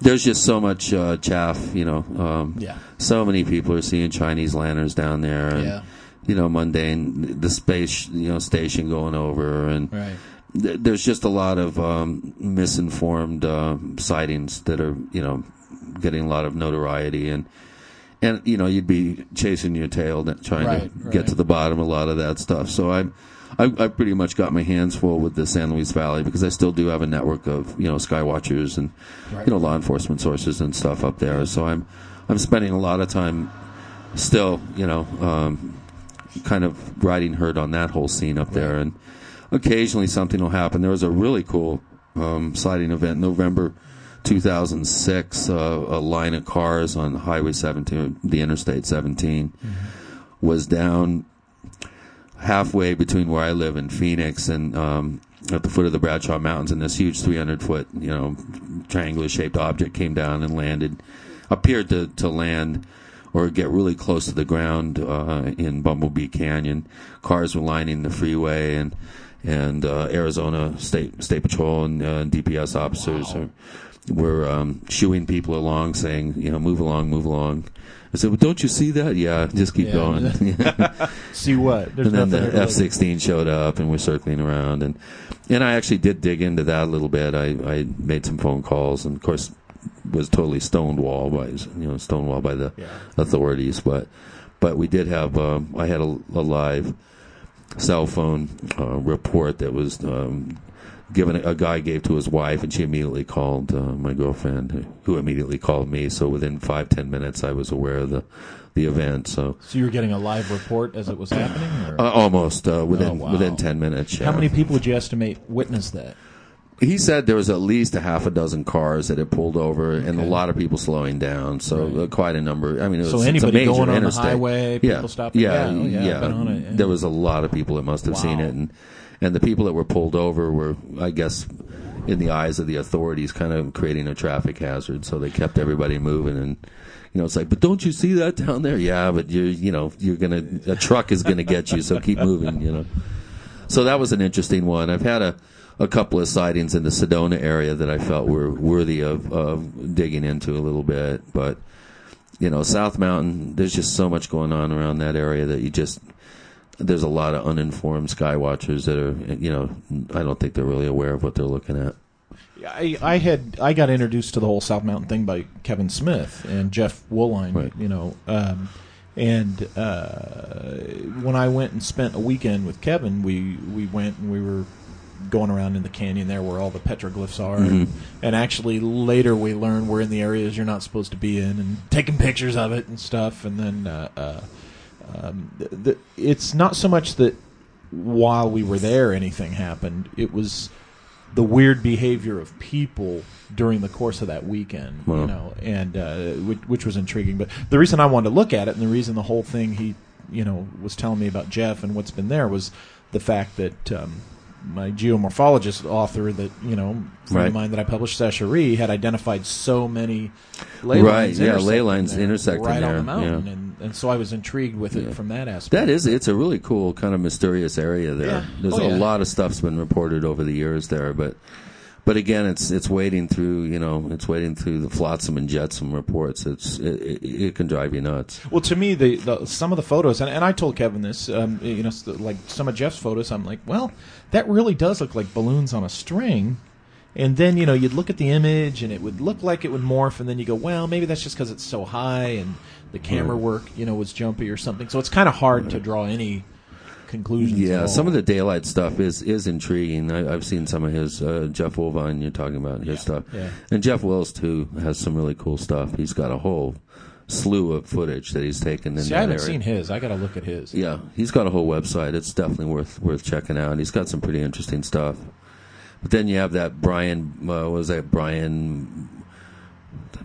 there's just so much uh, chaff, you know. Um, Yeah. So many people are seeing Chinese lanterns down there, and Yeah. you know, mundane the space, you know, station going over, and Right. Th- there's just a lot of um, misinformed uh, sightings that are you know getting a lot of notoriety and and you know you'd be chasing your tail trying Right, to get to the bottom of a lot of that stuff. So I'm I, I pretty much got my hands full with the San Luis Valley because I still do have a network of you know skywatchers and you know law enforcement sources and stuff up there. So I'm I'm spending a lot of time still you know um, kind of riding herd on that whole scene up there, and occasionally something will happen. There was a really cool um, sighting event November 2006. Uh, a line of cars on Highway 17, the Interstate 17, was down halfway between where I live in Phoenix and um, at the foot of the Bradshaw Mountains, and this huge 300 foot, you know, triangular shaped object came down and landed, appeared to, to land or get really close to the ground uh, in Bumblebee Canyon. Cars were lining the freeway, and and uh, Arizona State State Patrol and uh, DPS officers are, were um, shooing people along, saying, you know, move along, move along. I said, well, don't you see that? Yeah, just keep Yeah. going. [laughs] [laughs] See what? There's and then the F sixteen showed up, and we're circling around, and and I actually did dig into that a little bit. I, I made some phone calls, and of course was totally stonewalled by you know stonewalled by the Yeah. authorities, but but we did have um, I had a, a live cell phone uh, report that was um, given a guy gave to his wife, and she immediately called uh, my girlfriend, who- immediately called me. So within five ten minutes, I was aware of the the event. So So you were getting a live report as it was happening, or uh, almost uh, within Oh, wow. within ten minutes. how many people would you estimate witnessed that? He said there was at least a half a dozen cars that had pulled over, and a lot of people slowing down. So Right. uh, quite a number. I mean, it was, So it's a anybody major going on the interstate. highway, yeah, people stopping- Yeah, yeah, oh, yeah, yeah. It, yeah. There was a lot of people that must have seen it, and and the people that were pulled over were, I guess, in the eyes of the authorities, kind of creating a traffic hazard. So they kept everybody moving, and you know, it's like, but don't you see that down there? Yeah, but you're, you know, you're gonna a truck is gonna get you, so keep moving. You know. so that was an interesting one. I've had a a couple of sightings in the Sedona area that I felt were worthy of, of digging into a little bit, but you know, South Mountain, there's just so much going on around that area that you just there's a lot of uninformed sky watchers that are you know I don't think they're really aware of what they're looking at. I, I had I got introduced to the whole South Mountain thing by Kevin Smith and Jeff Woolline, Right. you know, um, and uh, when I went and spent a weekend with Kevin, we we went and we were going around in the canyon there where all the petroglyphs are, and, and actually later we learn we're in the areas you're not supposed to be in, and taking pictures of it and stuff, and then uh, uh, um, th- th- it's not so much that while we were there anything happened. It was the weird behavior of people during the course of that weekend, you know, and uh, which, which was intriguing. But the reason I wanted to look at it, and the reason the whole thing he, you know, was telling me about Jeff and what's been there was the fact that um, my geomorphologist author, that you know, friend Right. of mine that I published, Sasha had identified so many ley Right, lines, yeah, ley lines there, intersecting right on there, the mountain, yeah. and, and so I was intrigued with it Yeah. from that aspect. That is, it's a really cool kind of mysterious area there. Yeah. There's Oh, a lot of stuff's been reported over the years there, but but again, it's it's wading through, you know, it's wading through the flotsam and jetsam reports. It's it, it, can drive you nuts. Well, to me, the, the some of the photos, and, and I told Kevin this, um, you know, like some of Jeff's photos, I'm like, well, that really does look like balloons on a string. And then you know you'd look at the image, and it would look like it would morph, and then you go, well, maybe that's just because it's so high, and the camera work, you know, was jumpy or something. So it's kind of hard to draw any conclusions. Yeah, some of the daylight stuff is is intriguing. I, I've seen some of his uh, Jeff Wolvine. You're talking about his stuff, yeah. and Jeff Wills too has some really cool stuff. He's got a whole slew of footage that he's taken in See, I haven't area. seen his. I got to look at his. Yeah, he's got a whole website. It's definitely worth worth checking out. He's got some pretty interesting stuff. But then you have that Brian. Uh, what was that Brian?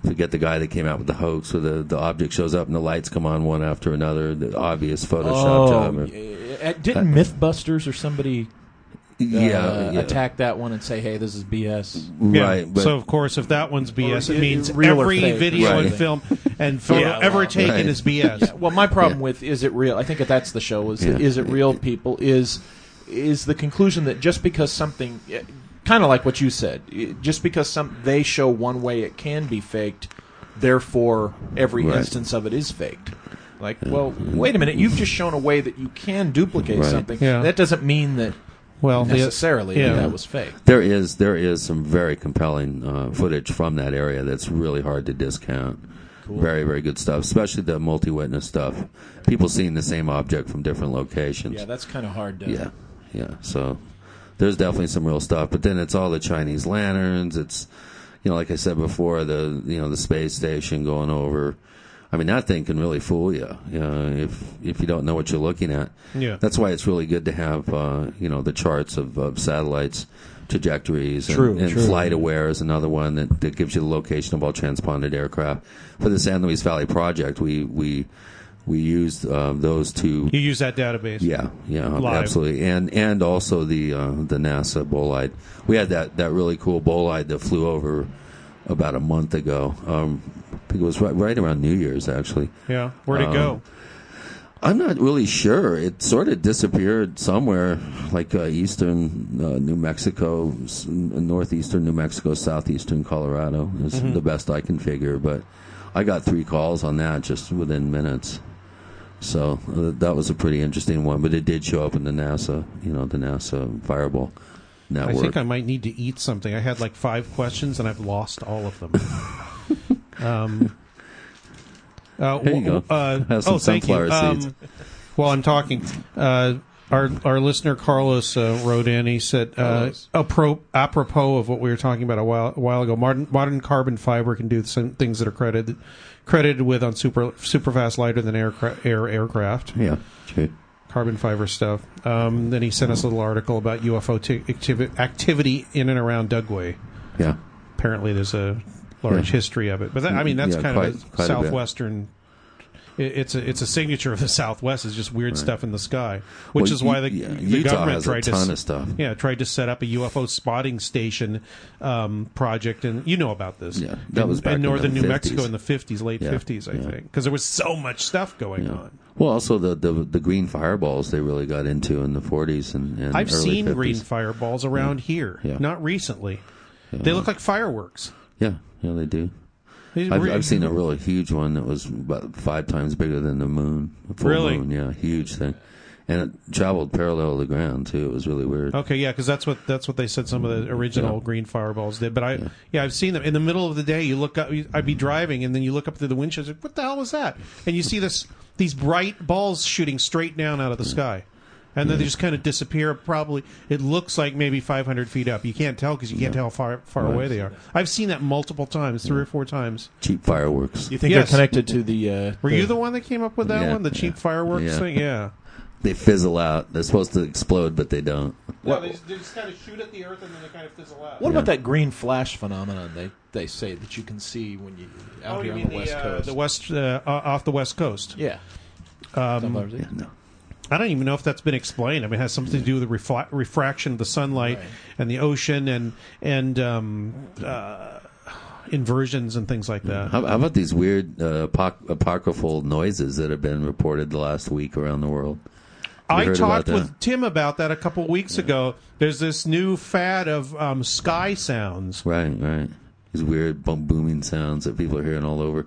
I forget the guy that came out with the hoax, where the the object shows up and the lights come on one after another. The obvious Photoshop job. Oh, didn't MythBusters or somebody uh, yeah, yeah. attack that one and say, "Hey, this is BS"? Yeah. right. But so of course, if that one's BS, Or it means real every fake. video Right. and film and photo Yeah, ever well, taken right. is BS. Yeah, well, my problem Yeah. with is it real? I think that that's the show. Is Yeah. is it real? People is is the conclusion that just because something, kind of like what you said, i- just because some they show one way it can be faked, therefore every Right. instance of it is faked. Like, well, wait a minute, you've just shown a way that you can duplicate Right. something. Yeah. That doesn't mean that Well, the- necessarily yeah. that, that was fake. there is there is some very compelling uh, footage from that area that's really hard to discount. Very very good stuff, especially the multi witness stuff. People seeing the same object from different locations. Yeah, that's kind of hard to. Yeah, yeah. So there's definitely some real stuff, but then it's all the Chinese lanterns. It's you know, like I said before, the you know the space station going over. I mean, that thing can really fool you, you know, if if you don't know what you're looking at. Yeah. That's why it's really good to have uh, you know the charts of, of satellites trajectories and, True, and true. flight aware is another one that, that gives you the location of all transponded aircraft for the san luis valley project we we we used uh, those two you use that database. yeah, yeah, Live. absolutely, and and also the uh, the NASA bolide. We had that that really cool bolide that flew over about a month ago. Um, I think it was right, right around New Year's, actually. Yeah. Where'd it go? I'm not really sure. It sort of disappeared somewhere, like uh, eastern uh, New Mexico, s- northeastern New Mexico, southeastern Colorado is the best I can figure. But I got three calls on that just within minutes. So uh, that was a pretty interesting one. But it did show up in the NASA, you know, the NASA Fireball network. I think I might need to eat something. I had like five questions and I've lost all of them. [laughs] um, uh, There you go. Uh, [laughs] Have some oh, thank you. sunflower seeds. Um, while I'm talking, uh, our our listener Carlos uh, wrote in. He said, uh, apro- apropos of what we were talking about a while, a while ago, modern, modern carbon fiber can do some things that are credited credited with on super super fast lighter than aircra- air aircraft yeah, true. carbon fiber stuff. Um, then he sent us a little article about UFO t- activi- activity in and around Dugway. Yeah, Apparently, there's a large Yeah. history of it. But that, I mean, that's Yeah, kind quite- of a southwestern it's a it's a signature of the Southwest is just weird stuff in the sky, which Well, is why the, yeah, the Utah government tried to of stuff. Yeah, tried to set up a UFO spotting station um, project, and you know about this. Yeah, that in, was back in in northern the New Mexico in the fifties, late Yeah, fifties, I yeah. think, because there was so much stuff going Yeah. on. Well, also the, the the green fireballs they really got into in the 40s and, and I've seen 50s. green fireballs around here, Yeah. not recently. They look like fireworks. Yeah, yeah, they do. I've, I've seen a really huge one that was about five times bigger than the moon. full Really? Moon, yeah, huge thing, and it traveled parallel to the ground too. It was really weird. Okay, yeah, because that's what that's what they said some of the original Yeah. green fireballs did. But I, yeah. I've seen them in the middle of the day. You look up, I'd be driving, and then you look up through the windshield. Like, what the hell was that? And you see this these bright balls shooting straight down out of the hmm. sky, and then they just kind of disappear. Probably it looks like maybe 500 feet up. You can't tell because you can't tell how far far away they are. I've seen that multiple times, three or four times. Cheap fireworks. You think Yes. they're connected to the? Uh, Were you the one that came up with that Yeah, one, the cheap yeah. fireworks Yeah. thing? Yeah. They fizzle out. They're supposed to explode, but they don't. No, they, just, they just kind of shoot at the earth and then they kind of fizzle out. What Yeah. about that green flash phenomenon? They they say that you can see when you out Oh, here you on mean the west uh, coast. the west uh, off the west coast? yeah. Um, Yeah, no. I don't even know if that's been explained. I mean, it has something to do with the refla- refraction of the sunlight Right. and the ocean and and um, uh, inversions and things like that. How, how about these weird uh, apoc- apocryphal noises that have been reported the last week around the world? I heard talked about with? Tim about that a couple weeks ago. There's this new fad of um, sky sounds. Right, right. These weird boom, booming sounds that people are hearing all over.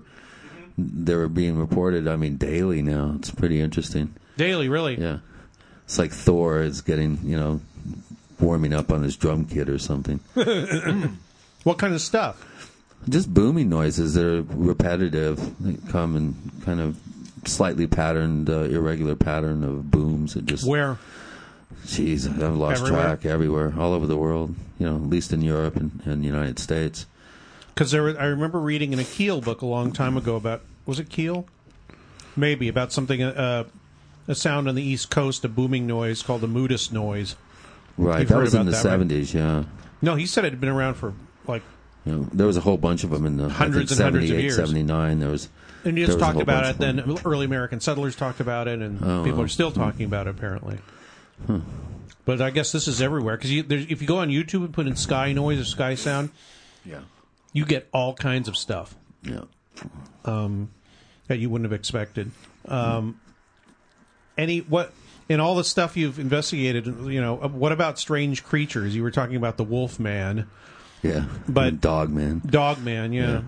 They're being reported. I mean, daily now. It's pretty interesting. Daily, really. Yeah, it's like Thor is getting you know warming up on his drum kit or something. [laughs] What kind of stuff? Just booming noises that are repetitive. They come in kind of slightly patterned, uh, irregular pattern of booms. That just Where? Jeez, I've lost Everywhere? track everywhere, all over the world. You know, at least in Europe and, and the United States. Because there, I remember reading in a Keel book a long time ago about was it Keel? Maybe about something uh, a sound on the East Coast, a booming noise called the Moodus noise. Right, You've that was in the that, right? seventies. Yeah, No, he said it had been around for like, you know, there was a whole bunch of them in the Hundreds think and hundreds of 78, years. 79. There was and you just talked about it. Then early American settlers talked about it, and Oh, people are still talking about it apparently. But I guess this is everywhere because if you go on YouTube and put in sky noise or sky sound, Yeah, you get all kinds of stuff. yeah. um, that you wouldn't have expected. Um, any what in all the stuff you've investigated, you know, uh, what about strange creatures? You were talking about the Wolf Man, Yeah, But- And Dog Man. Dog Man, yeah.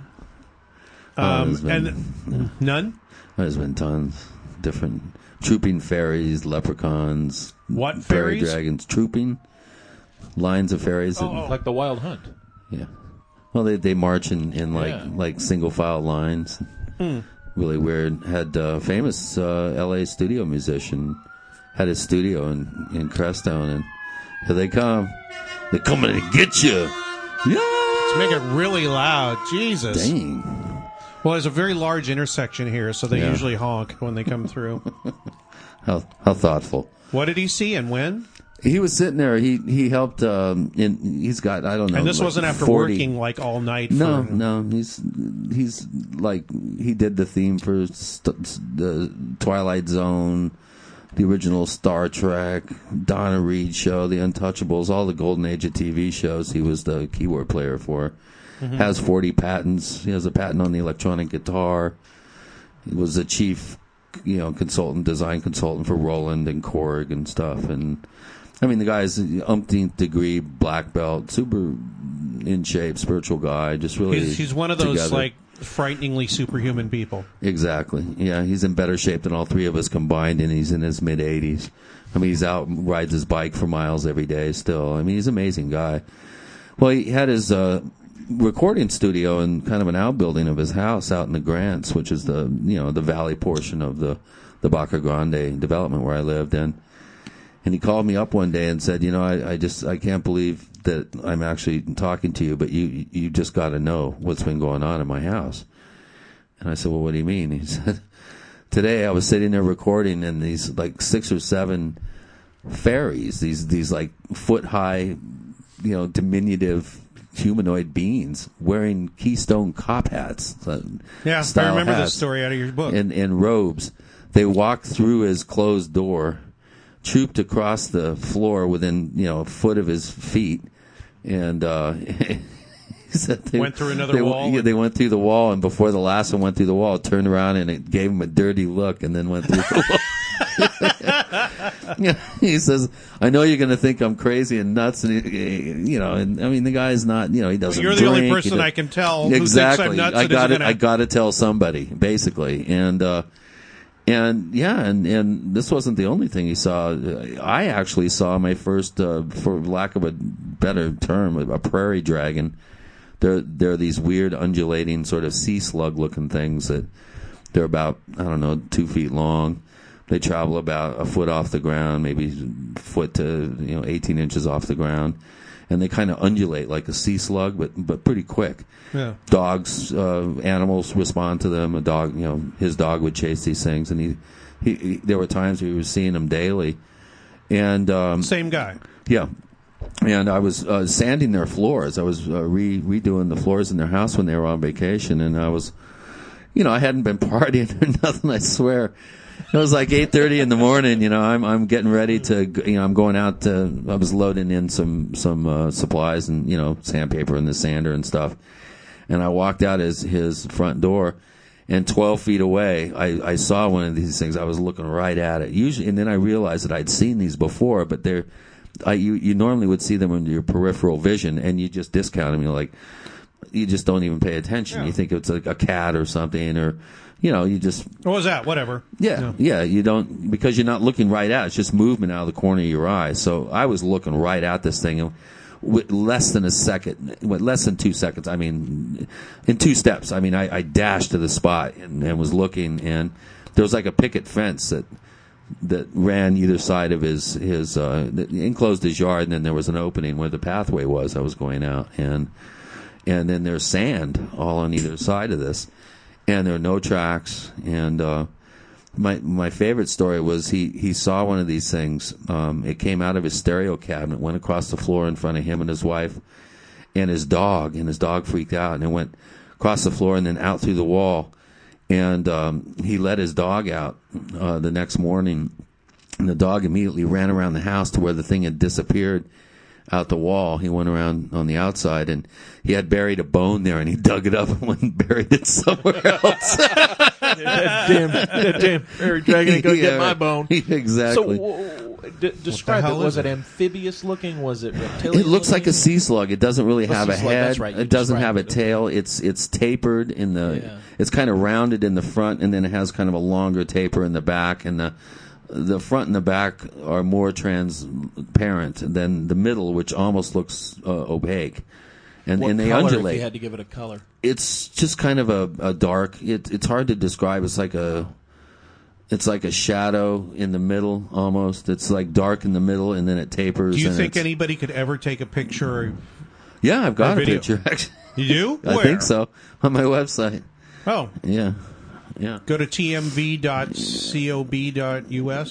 Oh, Um, there's been- and none. There's been tons different trooping fairies, leprechauns, What fairy fairies? dragons, trooping lines of fairies. that- Oh, Like the Wild Hunt. Yeah. Well, they they march in, in like Yeah. like single file lines. Hmm. Really weird. Had uh, famous uh, L.A. studio musician had his studio in in Crestone, and here they come. They're coming to get you. Yeah. Let's make it really loud. Jesus. Dang. Well, there's a very large intersection here, so they Yeah. usually honk when they come through. [laughs] How how thoughtful. what did he see and when? He was sitting there. He he helped. Um, in he's got I don't know. And this like wasn't after 40 working like all night. No, for, no, he's he's like he did the theme for st- the Twilight Zone, the original Star Trek, Donna Reed show, The Untouchables, all the golden age of TV shows. He was the keyboard player for. Has forty patents. He has a patent on the electronic guitar. He was the chief, you know, consultant, design consultant for Roland and Korg and stuff. And I mean, the guy's umpteenth degree black belt, super in shape, spiritual guy. Just really, He's, he's one of those together. like frighteningly superhuman people. exactly. Yeah, he's in better shape than all three of us combined, and he's in his mid eighties. I mean, he's out rides his bike for miles every day. Still, I mean, he's an amazing guy. Well, he had his uh, recording studio in kind of an outbuilding of his house out in the Grants, which is the you know the valley portion of the the Baca Grande development where I lived in. And he called me up one day and said, "You know, I, I just I can't believe that I'm actually talking to you, but you you just got to know what's been going on in my house." And I said, "Well, what do you mean?" He [laughs] said, "Today I was sitting there recording, and these like six or seven fairies, these these like foot high, you know, diminutive humanoid beings wearing Keystone cop hats. uh, Yeah, I remember this story out of your book. in, in robes. They walked through his closed door, trooped across the floor within you know a foot of his feet, and uh, [laughs] he said they Went through another they, wall Yeah, they went through the wall, and before the last one went through the wall, turned around and it gave him a dirty look, and then went through the wall. [laughs] [laughs] He says, "I know you're going to think I'm crazy and nuts, and you know, and I mean, the guy's not, you know, he doesn't. You're the only drink, person I can tell who thinks exactly. I'm nuts I got it. gonna- I got to tell somebody, basically, and uh, and yeah, and and this wasn't the only thing he saw. I actually saw my first, uh, for lack of a better term, a prairie dragon. They're they're these weird undulating sort of sea slug looking things that they're about I don't know two feet long. They travel about a foot off the ground, maybe foot to you know eighteen inches off the ground, and they kind of undulate like a sea slug, but but pretty quick. Yeah. Dogs, uh, animals respond to them. A dog, you know, his dog would chase these things, and he, he, he there were times we were seeing them daily, and um, Same guy. yeah. And I was uh, sanding their floors. I was uh, re- redoing the floors in their house when they were on vacation, and I was, you know, I hadn't been [laughs] partying or nothing. I swear, [laughs] it was like eight thirty in the morning. You know, I'm I'm getting ready to, you know, I'm going out to. I was loading in some some uh, supplies and you know sandpaper and the sander and stuff, and I walked out his his front door. And 12 feet away, I, I saw one of these things. I was looking right at it. Usually, and then I realized that I'd seen these before, but they're, I, you, you normally would see them in your peripheral vision and you just discount them. You're like, you just don't even pay attention. You think it's like a cat or something or, you know, you just, What was that? Whatever. yeah, yeah, you don't, because you're not looking right at it. It's just movement out of the corner of your eye. So I was looking right at this thing and with less than a second, with less than two seconds. I mean, in two steps. I mean, I, I dashed to the spot and, and was looking and there was like a picket fence that, that ran either side of his his uh, enclosed his yard, and then there was an opening where the pathway was. I was going out, and and then there's sand all on either side of this, and there are no tracks. And uh, my my favorite story was he he saw one of these things. Um, it came out of his stereo cabinet, went across the floor in front of him and his wife, and his dog, and his dog freaked out, and it went across the floor and then out through the wall and um, he let his dog out uh, the next morning, and the dog immediately ran around the house to where the thing had disappeared out the wall. He went around on the outside, and he had buried a bone there, and he dug it up [laughs] and went and buried it somewhere [laughs] else. damn, that damn fairy dragon ain't gonna Yeah, get my bone. [laughs] exactly. So, w- w- d- describe it. Was it it? amphibious looking? Was it reptilian? It looks like a sea slug. It doesn't really A have a slug, head. that's right, It doesn't have a it. tail. It's it's tapered in the. Yeah. It's kind of rounded in the front, and then it has kind of a longer taper in the back, and the the front and the back are more transparent than the middle, which almost looks uh, opaque. And What and they color If undulate. you had to give it a color. it's just kind of a, a dark. It, it's hard to describe. It's like a. It's like a shadow in the middle, almost. It's like dark in the middle, and then it tapers. Do you think it's- anybody could ever take a picture? Yeah, I've got a video? picture. [laughs] Actually, You do? I Where? think so on my website. Oh, Yeah, yeah, go to tmv.cob.us.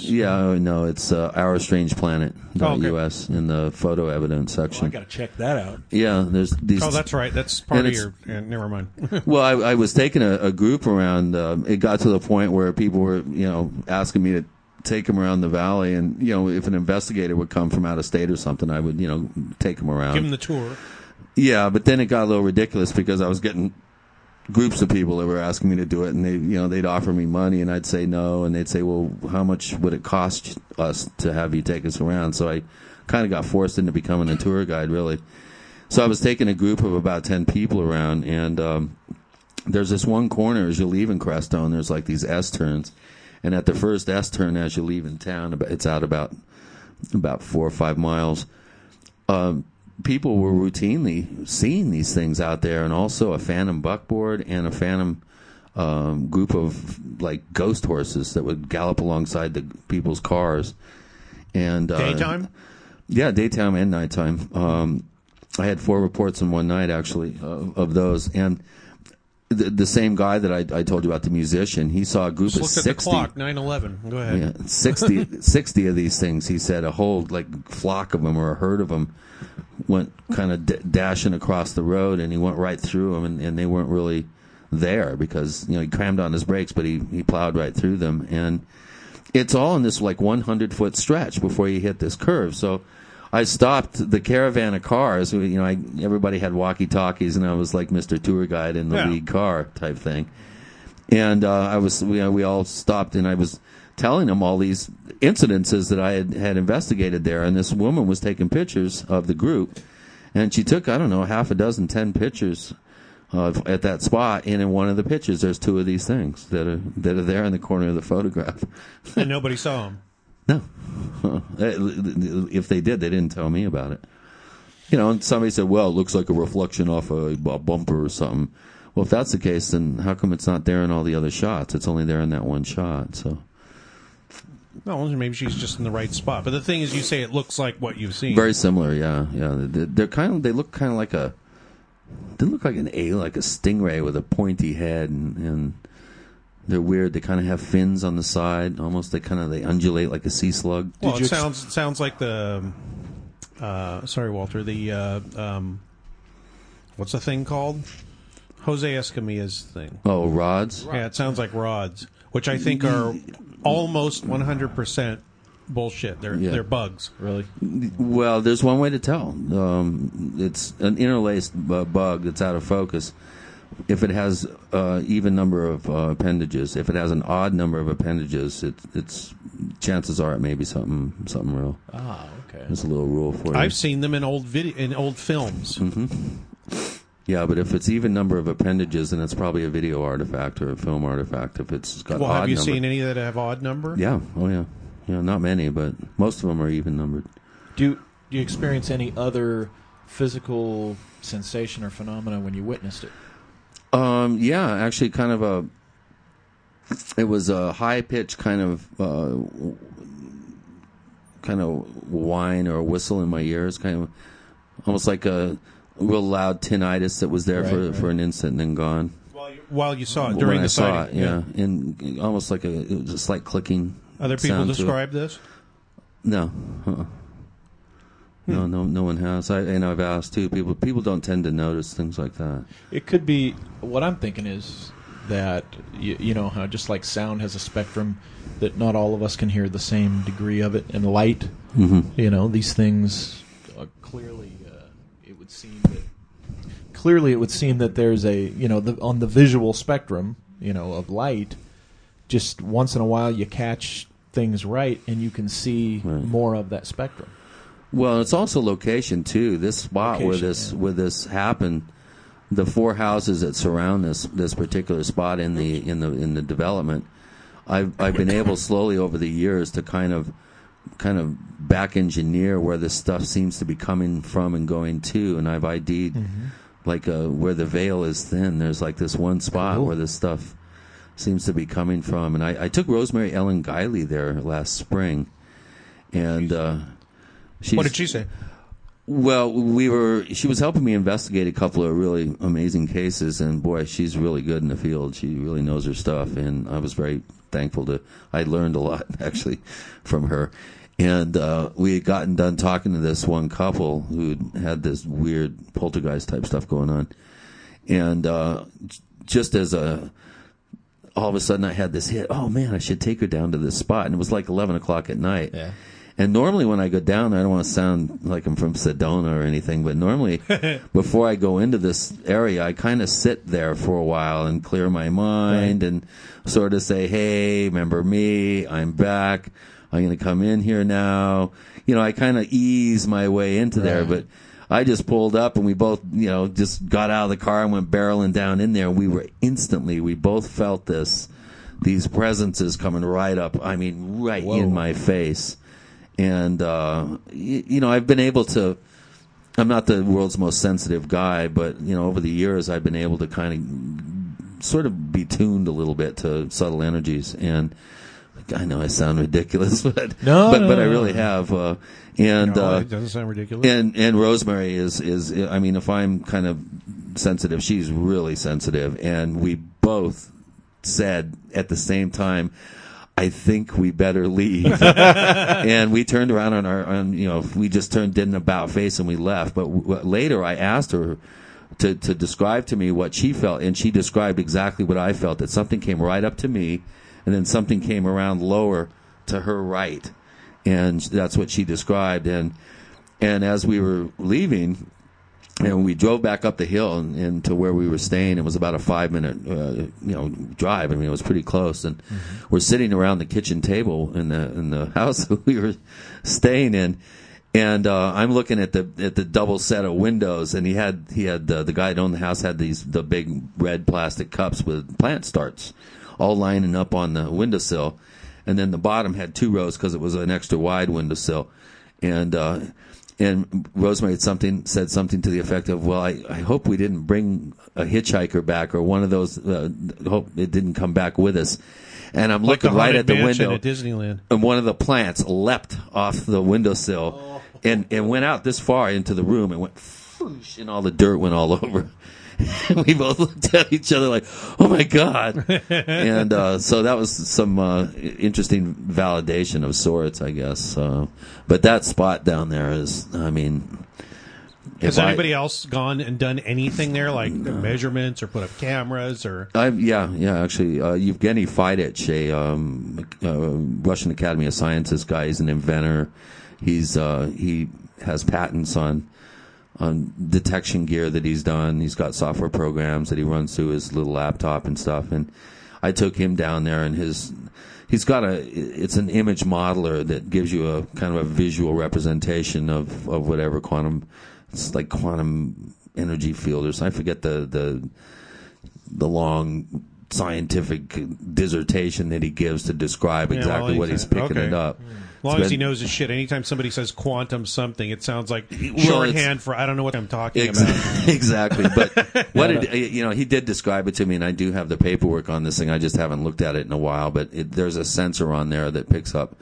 yeah. oh, No, it's uh, our strange planet Oh, okay. us in the photo evidence section. I got to check that out. yeah, there's these. Oh, that's right. That's part And of your. Uh, never mind. [laughs] Well, I, I was taking a, a group around. Um, it got to the point where people were, you know, asking me to take them around the valley, and you know, if an investigator would come from out of state or something, I would, you know, take them around. Give them the tour. Yeah, but then it got a little ridiculous because I was getting groups of people that were asking me to do it, and they, you know, they'd offer me money, and I'd say no, and they'd say, well, how much would it cost us to have you take us around? So I kind of got forced into becoming a tour guide, really. So I was taking a group of about ten people around, and um, there's this one corner as you leave in Crestone. There's like these S turns, and at the first S turn as you leave in town, it's out about about four or five miles. Um, people were routinely seeing these things out there, and also a phantom buckboard and a phantom um, group of like ghost horses that would gallop alongside the people's cars. And uh, Daytime? yeah, daytime and nighttime. Um, I had four reports in one night actually of, of those, and the, the same guy that I, I told you about, the musician, he saw a group Just of looked at the clock. Nine eleven. Go ahead. Yeah, 60, [laughs] 60 of these things. He said a whole like flock of them or a herd of them went kind of d- dashing across the road, and he went right through them, and, and they weren't really there because you know he crammed on his brakes, but he he plowed right through them, and it's all in this like 100 foot stretch before you hit this curve. So I stopped the caravan of cars. You know, I, everybody had walkie talkies, and I was like Mr. Tour Guide in the Yeah. lead car type thing. And uh, I was, we, we all stopped, and I was telling them all these incidences that I had, had investigated there. And this woman was taking pictures of the group, and she took I don't know half a dozen, ten pictures of, at that spot. And in one of the pictures, there's two of these things that are that are there in the corner of the photograph. and nobody saw them. [laughs] No. [laughs] Uh, If they did, they didn't tell me about it. You know, and somebody said, well, it looks like a reflection off a, a bumper or something. Well, if that's the case, then how come it's not there in all the other shots? It's only there in that one shot. So No, maybe she's just in the right spot. But the thing is, you say it looks like what you've seen. very similar, yeah, yeah. They- They're kind of they look kind of like a they look like an a like a stingray with a pointy head, and, and they're weird. They kind of have fins on the side, almost they kind of they undulate like a sea slug. well, Did it ex- sounds it sounds like the. Uh, sorry, Walter. The uh, um, what's the thing called? Jose Escamilla's thing. Oh, rods. Yeah, it sounds like rods, which I think are almost 100% bullshit. They're Yeah. they're bugs. Really? Well, there's one way to tell. Um, it's an interlaced uh, bug that's out of focus. If it has uh, even number of uh, appendages, if it has an odd number of appendages, it, it's chances are it may be something something real. Ah, okay. There's a little rule for you. I've seen them in old video in old films. Yeah, but if it's even number of appendages, then it's probably a video artifact or a film artifact. If it's got Well, odd have you number- seen any that have odd number? Yeah. Oh yeah. Yeah. Not many, but most of them are even numbered. Do do you experience any other physical sensation or phenomena when you witnessed it? Um, yeah, actually, kind of a. It was a high pitched kind of, uh, kind of whine or whistle in my ears, kind of almost like a real loud tinnitus that was there Right, for right. for an instant and then gone. While you, while you saw it during when the I saw sighting. it, yeah, and almost like a, it was a slight clicking. Other people sound to it. describe this. No. Uh-uh. No, no, no one has. I and I've asked too. People, people don't tend to notice things like that. It could be. What I'm thinking is that you, you know how just like sound has a spectrum, that not all of us can hear the same degree of it, and light. Mm-hmm. You know these things uh, clearly. Would seem that clearly it would seem that there's a you know the, on the visual spectrum you know of light. Just once in a while you catch things right, and you can see Right. more of that spectrum. Well, it's also location too. This spot where this yeah. where this happened, the four houses that surround this this particular spot in the in the in the development, I've I've been able slowly over the years to kind of kind of back engineer where this stuff seems to be coming from and going to, and I've ID'd Mm-hmm. like uh, where the veil is thin. There's like this one spot Cool. where this stuff seems to be coming from, and I, I took Rosemary Ellen Guiley there last spring, and. Uh, What did she say? well, we were. She was helping me investigate a couple of really amazing cases, and boy, she's really good in the field. She really knows her stuff, and I was very thankful to. I learned a lot [laughs] actually from her, and uh, we had gotten done talking to this one couple who had this weird poltergeist type stuff going on, and uh, just as a all of a sudden I had this hit. Oh man, I should take her down to this spot, and it was like eleven o'clock at night. Yeah. And normally when I go down there, I don't want to sound like I'm from Sedona or anything, but normally [laughs] before I go into this area, I kind of sit there for a while and clear my mind and sort of say, hey, remember me? I'm back. I'm going to come in here now. You know, I kind of ease my way into there, Right. but I just pulled up and we both, you know, just got out of the car and went barreling down in there. And we were instantly, we both felt this, these presences coming right up. I mean, right Whoa. in my face. And, uh, y- you know, I've been able to, I'm not the world's most sensitive guy, but, you know, over the years I've been able to kind of sort of be tuned a little bit to subtle energies. And I know I sound ridiculous, [laughs] but, No, but, no, but I really have, uh, and, No, uh, it doesn't sound ridiculous. and and Rosemary is is I mean if I'm kind of sensitive, she's really sensitive, and we both said at the same time, I think we better leave. [laughs] and we turned around on our, on, you know, we just turned, did an about face and we left. But w- later I asked her to, to describe to me what she felt, and she described exactly what I felt that something came right up to me, and then something came around lower to her right. And that's what she described. And, and as we were leaving, and we drove back up the hill and, and to where we were staying. It was about a five minute, uh, you know, drive. I mean, it was pretty close. And we're sitting around the kitchen table in the in the [laughs] house that we were staying in, and uh, I'm looking at the at the double set of windows. And he had he had uh, the guy that owned the house had these the big red plastic cups with plant starts, all lining up on the windowsill, and then the bottom had two rows because it was an extra wide windowsill, and. Uh, and Rosemary had something said something to the effect of, "Well, I, I hope we didn't bring a hitchhiker back or one of those. Uh, hope it didn't come back with us." And I'm Like looking right at the window, at Disneyland. and one of the plants leapt off the windowsill and and went out this far into the room and went, and all the dirt went all [laughs] over. [laughs] We both looked at each other like, "Oh my god!" [laughs] and uh, so that was some uh, interesting validation of sorts, I guess. Uh, but that spot down there is, I mean, Has I- anybody else gone and done anything there, like measurements or put up cameras or? I, yeah, yeah. Actually, uh, Evgeny Faidysh, a um, uh, Russian Academy of Sciences guy, he's an inventor. He's uh, he has patents on on detection gear that he's done. He's got software programs that he runs through his little laptop and stuff. And I took him down there, and his he's got a it's an image modeler that gives you a kind of a visual representation of of whatever quantum. It's like quantum energy field or something. I forget the the the long scientific dissertation that he gives to describe Yeah, exactly well, what he's picking Okay. it up. As long It's as he knows his shit. Anytime somebody says quantum something, it sounds like it's- shorthand for I don't know what I'm talking Ex- about. [laughs] exactly. But [laughs] what did, eh, you know, he did describe it to me, and I do have the paperwork on this thing. I just haven't looked at it in a while. But it, there's a sensor on there that picks up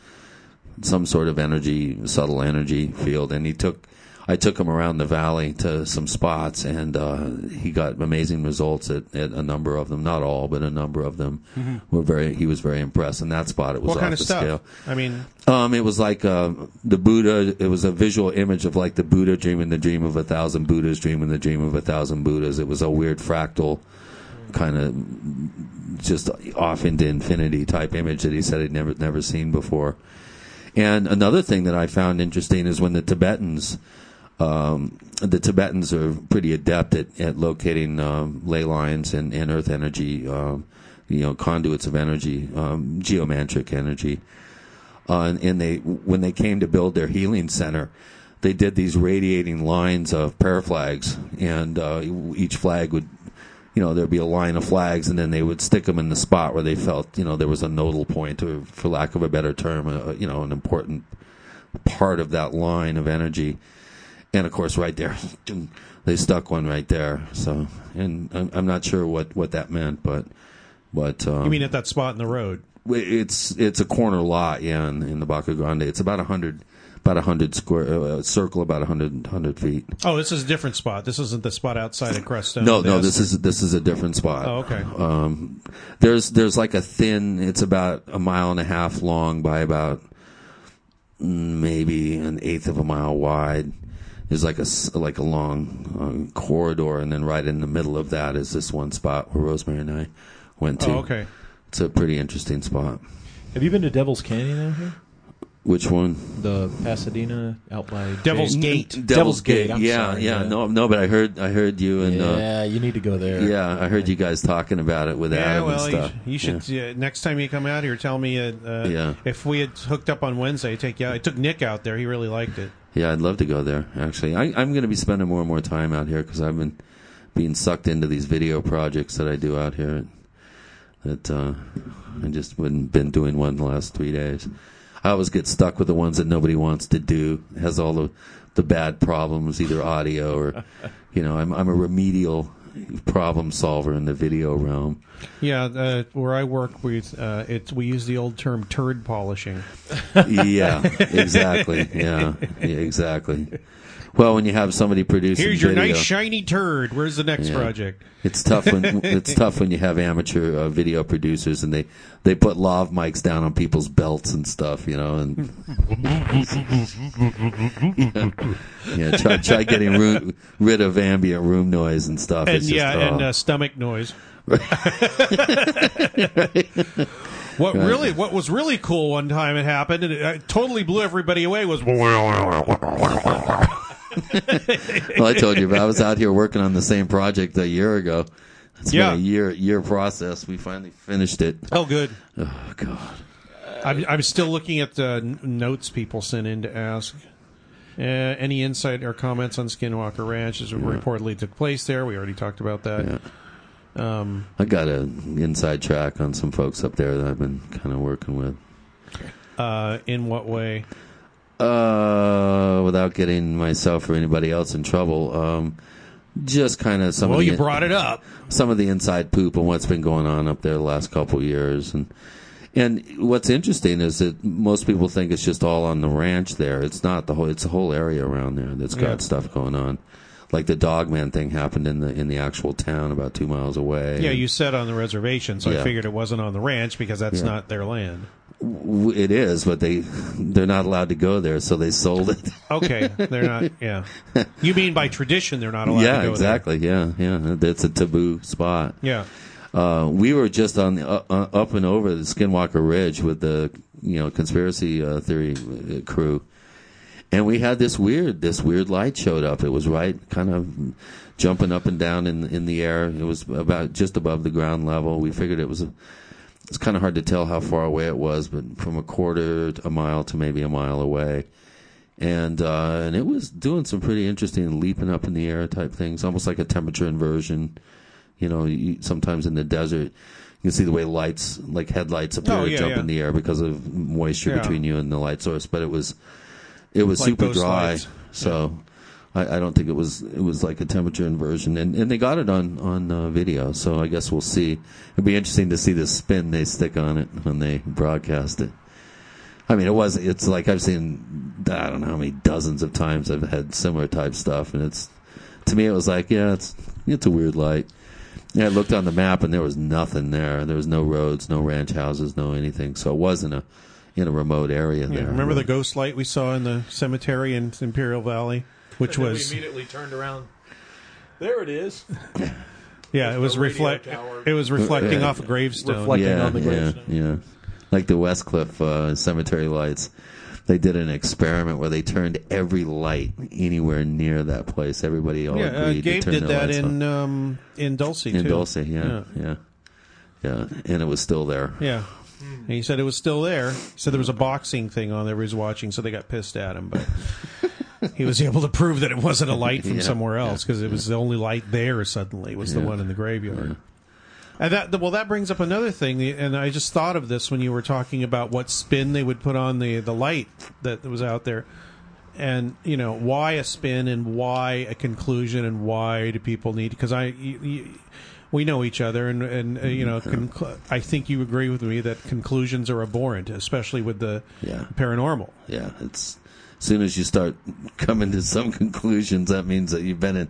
some sort of energy, subtle energy field, and he took. I took him around the valley to some spots, and uh, he got amazing results at, at a number of them. Not all, but a number of them were very. He was very impressed. In that spot, it was Mm-hmm. what off kind of the stuff? scale. I mean, Um, it was like uh, the Buddha. It was a visual image of like the Buddha dreaming the dream of a thousand Buddhas, dreaming the dream of a thousand Buddhas. It was a weird fractal kind of just off into infinity type image that he said he'd never never seen before. And another thing that I found interesting is when the Tibetans, um, the Tibetans are pretty adept at, at locating um, ley lines and, and earth energy, um, you know, conduits of energy, um, geomantic energy uh, and, and they when they came to build their healing center, they did these radiating lines of prayer flags, and uh, each flag would, you know, there'd be a line of flags, and then they would stick them in the spot where they felt, you know, there was a nodal point, or for lack of a better term, uh, you know, an important part of that line of energy. And of course, right there, they stuck one right there. So, and I'm, I'm not sure what, what that meant, but, but um, you mean at that spot in the road? it's it's a corner lot, yeah, in, in the Baca Grande. It's about a hundred, about a hundred square uh, circle, about a hundred hundred feet. Oh, this is a different spot. This isn't the spot outside of Crestone. No, no, this is this is a different spot. Oh, okay. Um, there's there's like a thin. It's about a mile and a half long by about mm, maybe an eighth of a mile wide. There's like a like a long uh, corridor, and then right in the middle of that is this one spot where Rosemary and I went to. Oh, okay. It's a pretty interesting spot. Have you been to Devil's Canyon out here? Which one? The Pasadena out by Devil's Jay- Gate. Devil's, Devil's Gate. Gate, I'm yeah, sorry, yeah, yeah. No, no, but I heard, I heard you and uh, Yeah, you need to go there. yeah, I heard you guys talking about it with Yeah, Adam well, and stuff. you should uh, next time you come out here, tell me. Uh, uh, Yeah. If we had hooked up on Wednesday, take you out. I took Nick out there. He really liked it. Yeah, I'd love to go there. Actually, I, I'm going to be spending more and more time out here because I've been being sucked into these video projects that I do out here. That uh, I just wouldn't been doing one the last three days. I always get stuck with the ones that nobody wants to do. It has all the the bad problems, either audio or you know. I'm I'm a remedial problem solver in the video realm. Yeah, uh, where I work, we uh, it's we use the old term turd polishing. yeah, [laughs] exactly. Yeah, yeah, exactly. Well, when you have somebody producing Here's your video, nice shiny turd. Where's the next Yeah. project? It's tough when [laughs] it's tough when you have amateur uh, video producers and they they put lav mics down on people's belts and stuff, you know, and [laughs] yeah, try try getting ru- rid of ambient room noise and stuff. And It's just, yeah, and oh. uh, stomach noise. [laughs] What really, what was really cool one time it happened, and it, uh, totally blew everybody away. Was well, I told you, but I was out here working on the same project a year ago. It's Yeah. been a year year process. We finally finished it. oh good. Oh God. I'm, I'm still looking at the notes people sent in to ask. Uh, any insight or comments on Skinwalker Ranch as it reportedly took place there? We already talked about that. Yeah. Um, I got an inside track on some folks up there that I've been kind of working with. uh, in what way? Uh, without getting myself or anybody else in trouble, um, just kind of some Well, of the you brought it up. some of the inside poop and what's been going on up there the last couple of years, and and what's interesting is that most people think it's just all on the ranch there. It's not the whole. It's a whole area around there that's got Yeah. stuff going on. Like the Dogman thing happened in the in the actual town about two miles away. Yeah, you said on the reservation, so I figured it wasn't on the ranch because that's Yeah. not their land. It is, but they they're not allowed to go there, so they sold it. Okay, they're not. [laughs] Yeah, you mean by tradition they're not allowed yeah, to go exactly. Yeah, yeah. That's a taboo spot. Yeah. Uh, we were just on the, uh, uh, up and over the Skinwalker Ridge with the you know conspiracy uh, theory uh, crew, and we had this weird this weird light showed up. It was right kind of jumping up and down in in the air. It was about just above the ground level. We figured it was a, it's kind of hard to tell how far away it was, but from a quarter to a mile to maybe a mile away. And uh, and it was doing some pretty interesting leaping up in the air type things, almost like a temperature inversion. You know, you, sometimes in the desert, you can see the way lights, like headlights, appear Oh, to yeah, jump yeah. in the air because of moisture Yeah. between you and the light source. But it was, it was Like super dry, lights. so I, I don't think it was it was like a temperature inversion. And and they got it on on uh, video, so I guess we'll see. It'll be interesting to see the spin they stick on it when they broadcast it. I mean, it was. It's like I've seen. I don't know how many dozens of times I've had similar type stuff, and it's to me it was like, yeah, it's it's a weird light. Yeah, I looked on the map and there was nothing there. There was no roads, no ranch houses, no anything. So it wasn't a in a remote area Yeah, there. remember the ghost light we saw in the cemetery in Imperial Valley, which And was we immediately turned around. There it is. yeah, it was reflect. It was reflecting Yeah. off a gravestone. Reflecting yeah, on the gravestone. yeah. Like the Westcliffe uh, cemetery lights. They did an experiment where they turned every light anywhere near that place. Everybody all yeah, uh, agreed Gabe to turn did their that lights in on. um, in Dulce in too. Dulce. Yeah, yeah, yeah, And it was still there. Yeah. And he said it was still there. He said there was a boxing thing on there he was watching, so they got pissed at him. But he was able to prove that it wasn't a light from Yeah, somewhere else because it was the only light there. Suddenly was the one in the graveyard. And that well, that brings up another thing, and I just thought of this when you were talking about what spin they would put on the the light that was out there, and you know why a spin and why a conclusion and why do people need? Because I. You, you, we know each other, and, and uh, you know, conclu- I think you agree with me that conclusions are abhorrent, especially with the Yeah. paranormal. Yeah, it's as soon as you start [laughs] coming to some conclusions, that means that you've been in,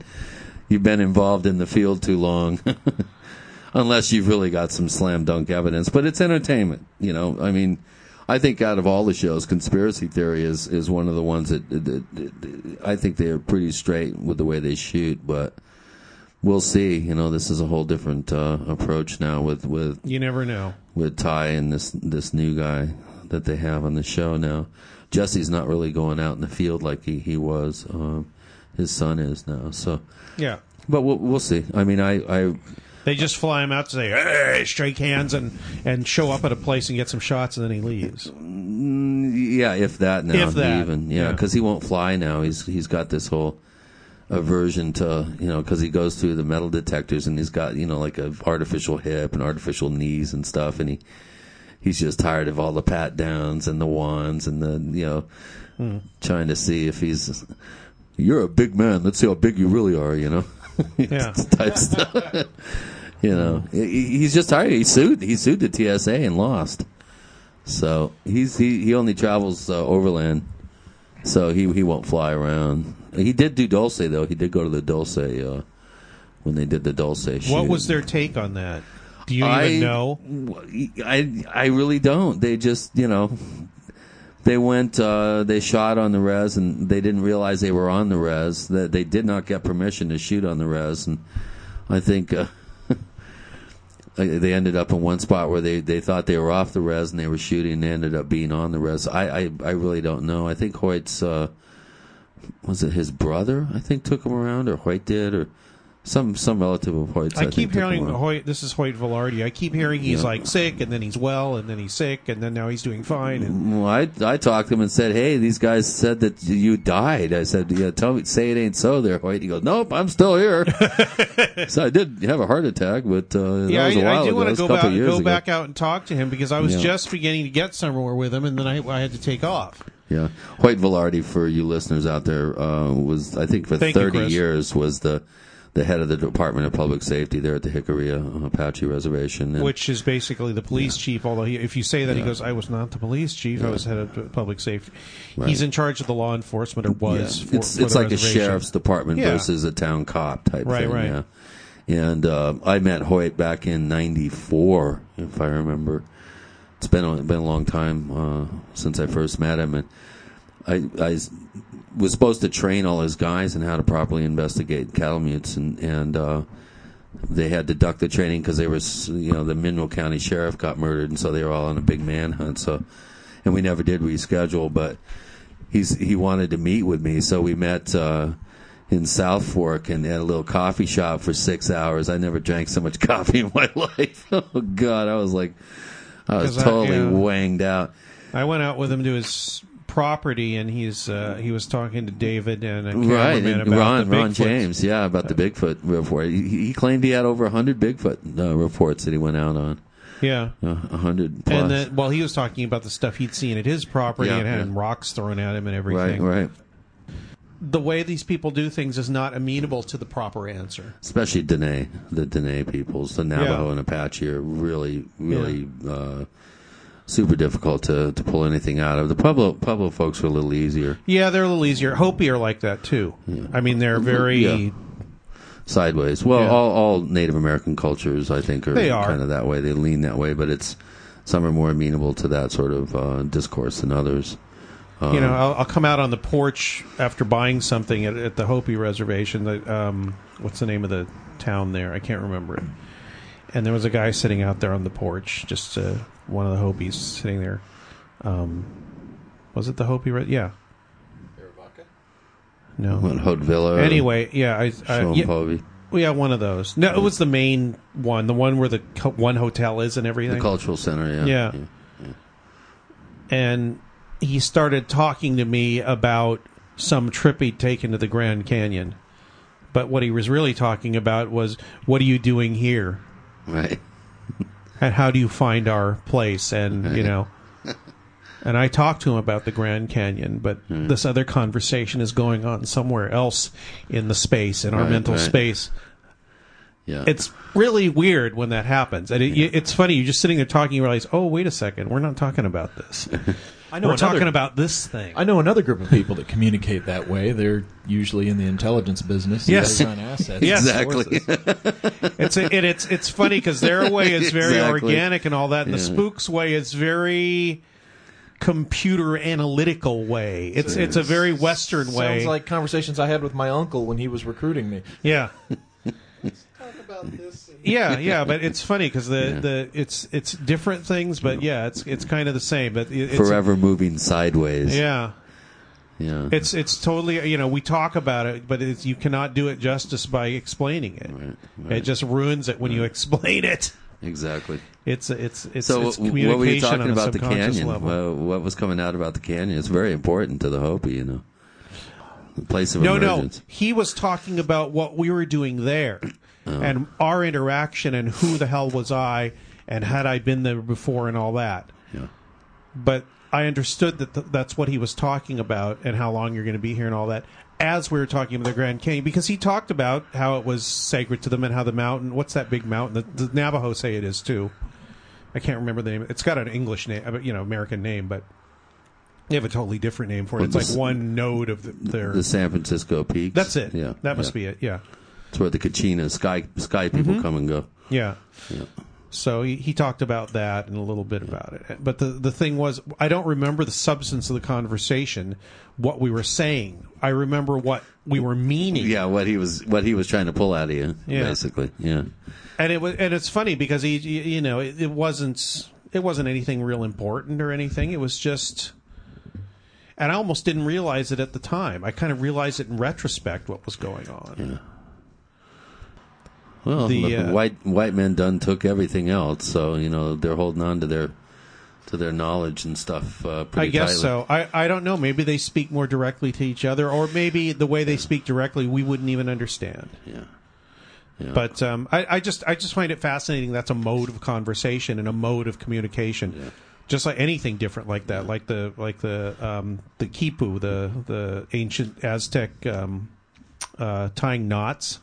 you've been involved in the field too long. [laughs] Unless you've really got some slam dunk evidence, but it's entertainment. You know, I mean, I think out of all the shows, conspiracy theory is is one of the ones that, that, that I think they're pretty straight with the way they shoot, but. We'll see. You know, this is a whole different uh, approach now with, with You never know. with Ty and this this new guy that they have on the show now. Jesse's not really going out in the field like he he was. Um, his son is now. So, Yeah, but we'll we'll see. I mean, I I they just fly him out to say, "Hey," shake hands, and and show up at a place and get some shots, and then he leaves. yeah, if that now If that, even yeah, yeah. because he won't fly now. He's he's got this whole aversion to you know because he goes through the metal detectors and he's got you know like a artificial hip and artificial knees and stuff. And he he's just tired of all the pat downs and the wands and the you know Hmm. trying to see if he's you're a big man. Let's see how big you really are you know? [laughs] Yeah. type stuff. [laughs] You know He- he's just tired. He sued he sued the TSA and lost. So he's he, he only travels uh, overland So he he won't fly around. He did do Dulce though. He did go to the Dulce uh, when they did the Dulce. Shoot. What was their take on that? Do you I even know? I I really don't. They just you know they went uh, they shot on the res and they didn't realize they were on the res. That they did not get permission to shoot on the res, and I think. Uh, They ended up in one spot where they, they thought they were off the res and they were shooting. and They ended up being on the res. I, I, I really don't know. I think Hoyt's uh, was it his brother? I think took him around, or Hoyt did, or some some relative of Hoyt's. I I, keep think, took him hearing. Hoyt. This is Hoyt Velarde. I keep hearing he's Yeah. like sick, and then he's well, and then he's sick, and then now he's doing fine. And Well, I I talked to him and said, "Hey, these guys said that you died." I said, "Yeah, tell me, say it ain't so." There, Hoyt. He goes, "Nope, I'm still here." [laughs] so I did have a heart attack, but uh, yeah, that was a I, while I do ago. want to go back go back out and talk to him because I was Yeah. just beginning to get somewhere with him, and then I, I had to take off. Yeah, Hoyt Velarde, for you listeners out there, uh, was I think for Thank thirty Chris. years was the the head of the Department of Public Safety there at the Jicarilla uh, Apache Reservation. And, Which is basically the police chief. Although he, if you say that, he goes, "I was not the police chief. I was head of public safety." Right. He's in charge of the law enforcement, or was. Yeah. For, it's for it's like a sheriff's department Yeah. versus a town cop type Right, thing. right. Yeah. And uh, I met Hoyt back in '94, if I remember. It's been a, been a long time uh, since I first met him, and I, I was supposed to train all his guys in how to properly investigate cattle mutes, and and uh, they had to duck the training because they were, you know, the Mineral County sheriff got murdered, and so they were all on a big manhunt. So, and we never did reschedule, but he's he wanted to meet with me, so we met uh, in South Fork and at a little coffee shop for six hours. I never drank so much [laughs] coffee in my life. [laughs] oh God, I was like, I was I- totally yeah. wanged out. I went out with him to his property, and he's uh, he was talking to David and Right, and about Ron, Ron James, yeah, about the Bigfoot report. He, he claimed he had over hundred Bigfoot uh, reports that he went out on. Yeah. A hundred. And then, well, he was talking about the stuff he'd seen at his property Yeah, and having yeah. rocks thrown at him and everything. right. right The way these people do things is not amenable to the proper answer. Especially Dene, the Dene peoples, the Navajo Yeah. and Apache are really, really uh, super difficult to, to pull anything out of. The Pueblo Pueblo folks are a little easier. Yeah, they're a little easier. Hopi are like that too. I mean, they're very. Yeah. sideways. Well, Yeah. all, all Native American cultures, I think, are, They are. kind of that way. They lean that way, but it's some are more amenable to that sort of uh, discourse than others. you know, I'll, I'll come out on the porch after buying something at, at the Hopi reservation. The, um, what's the name of the town there? I can't remember it. And there was a guy sitting out there on the porch, just uh, one of the Hopis sitting there. Um, was it the Hopi? Re- yeah. Aravaca? No. What, Hotevilla? Anyway, yeah, I, I yeah, Shompovi, well, yeah, one of those. No, it was the main one, the one where the co- one hotel is and everything. the cultural center. Yeah, Yeah. and he started talking to me about some trip he'd taken to the Grand Canyon. But what he was really talking about was, what are you doing here? right. And how do you find our place? And, you know. [laughs] And I talked to him about the Grand Canyon, but Hmm. this other conversation is going on somewhere else in the space, in our Right, mental right. space. Yeah, It's really weird when that happens. And it, it's funny, you're just sitting there talking, you realize, oh, wait a second, we're not talking about this. [laughs] I know We're another- talking about this thing. I know another group of people that communicate that way. They're usually in the intelligence business. Yes. They're on assets. Yes. Exactly. It's a, it, it's it's funny because their way is very Exactly. organic and all that, and the spooks way is very computer analytical way. It's it's a very Western way. Sounds like conversations I had with my uncle when he was recruiting me. yeah, Talk [laughs] about this. yeah, yeah. [laughs] But it's funny because the, the it's it's different things, but yeah, it's it's kind of the same. But it, it's forever moving sideways. yeah. yeah. It's it's totally you know we talk about it, but it's, you cannot do it justice by explaining it. Right, It just ruins it when you explain it. exactly. It's it's it's, So, it's what communication were you talking about the canyon? Well, what was coming out about the canyon? It's very important to the Hopi, you know. The place of No, no. He was talking about what we were doing there Oh. and our interaction and who the hell was I and had I been there before and all that. Yeah. But I understood that th- that's what he was talking about and how long you're going to be here and all that as we were talking about the Grand Canyon because he talked about how it was sacred to them and how the mountain, what's that big mountain? The, the Navajo say it is too. I can't remember the name. It's got an English name, uh, you know, American name, but They have a totally different name for it. It's like one node of the, their. The San Francisco Peaks. that's it. Yeah, that must yeah. be it. Yeah, It's where the Kachina sky sky people Mm-hmm. come and go. yeah. Yeah. So he, he talked about that and a little bit about it. But the the thing was, I don't remember the substance of the conversation, what we were saying. I remember what we were meaning. Yeah, what he was what he was trying to pull out of you, Yeah. basically. Yeah. and it was and it's funny because he you know it, it wasn't it wasn't anything real important or anything it was just and I almost didn't realize it at the time I kind of realized it in retrospect what was going on Well, The, look, uh, white white men done took everything else, so you know they're holding on to their to their knowledge and stuff. Uh, pretty I guess tightly. so I I don't know maybe they speak more directly to each other or maybe the way they speak directly we wouldn't even understand Yeah. Yeah. but um, I, I just I just find it fascinating that's a mode of conversation and a mode of communication just like anything different like that like the like the um, the quipu the the ancient Aztec um, uh, tying knots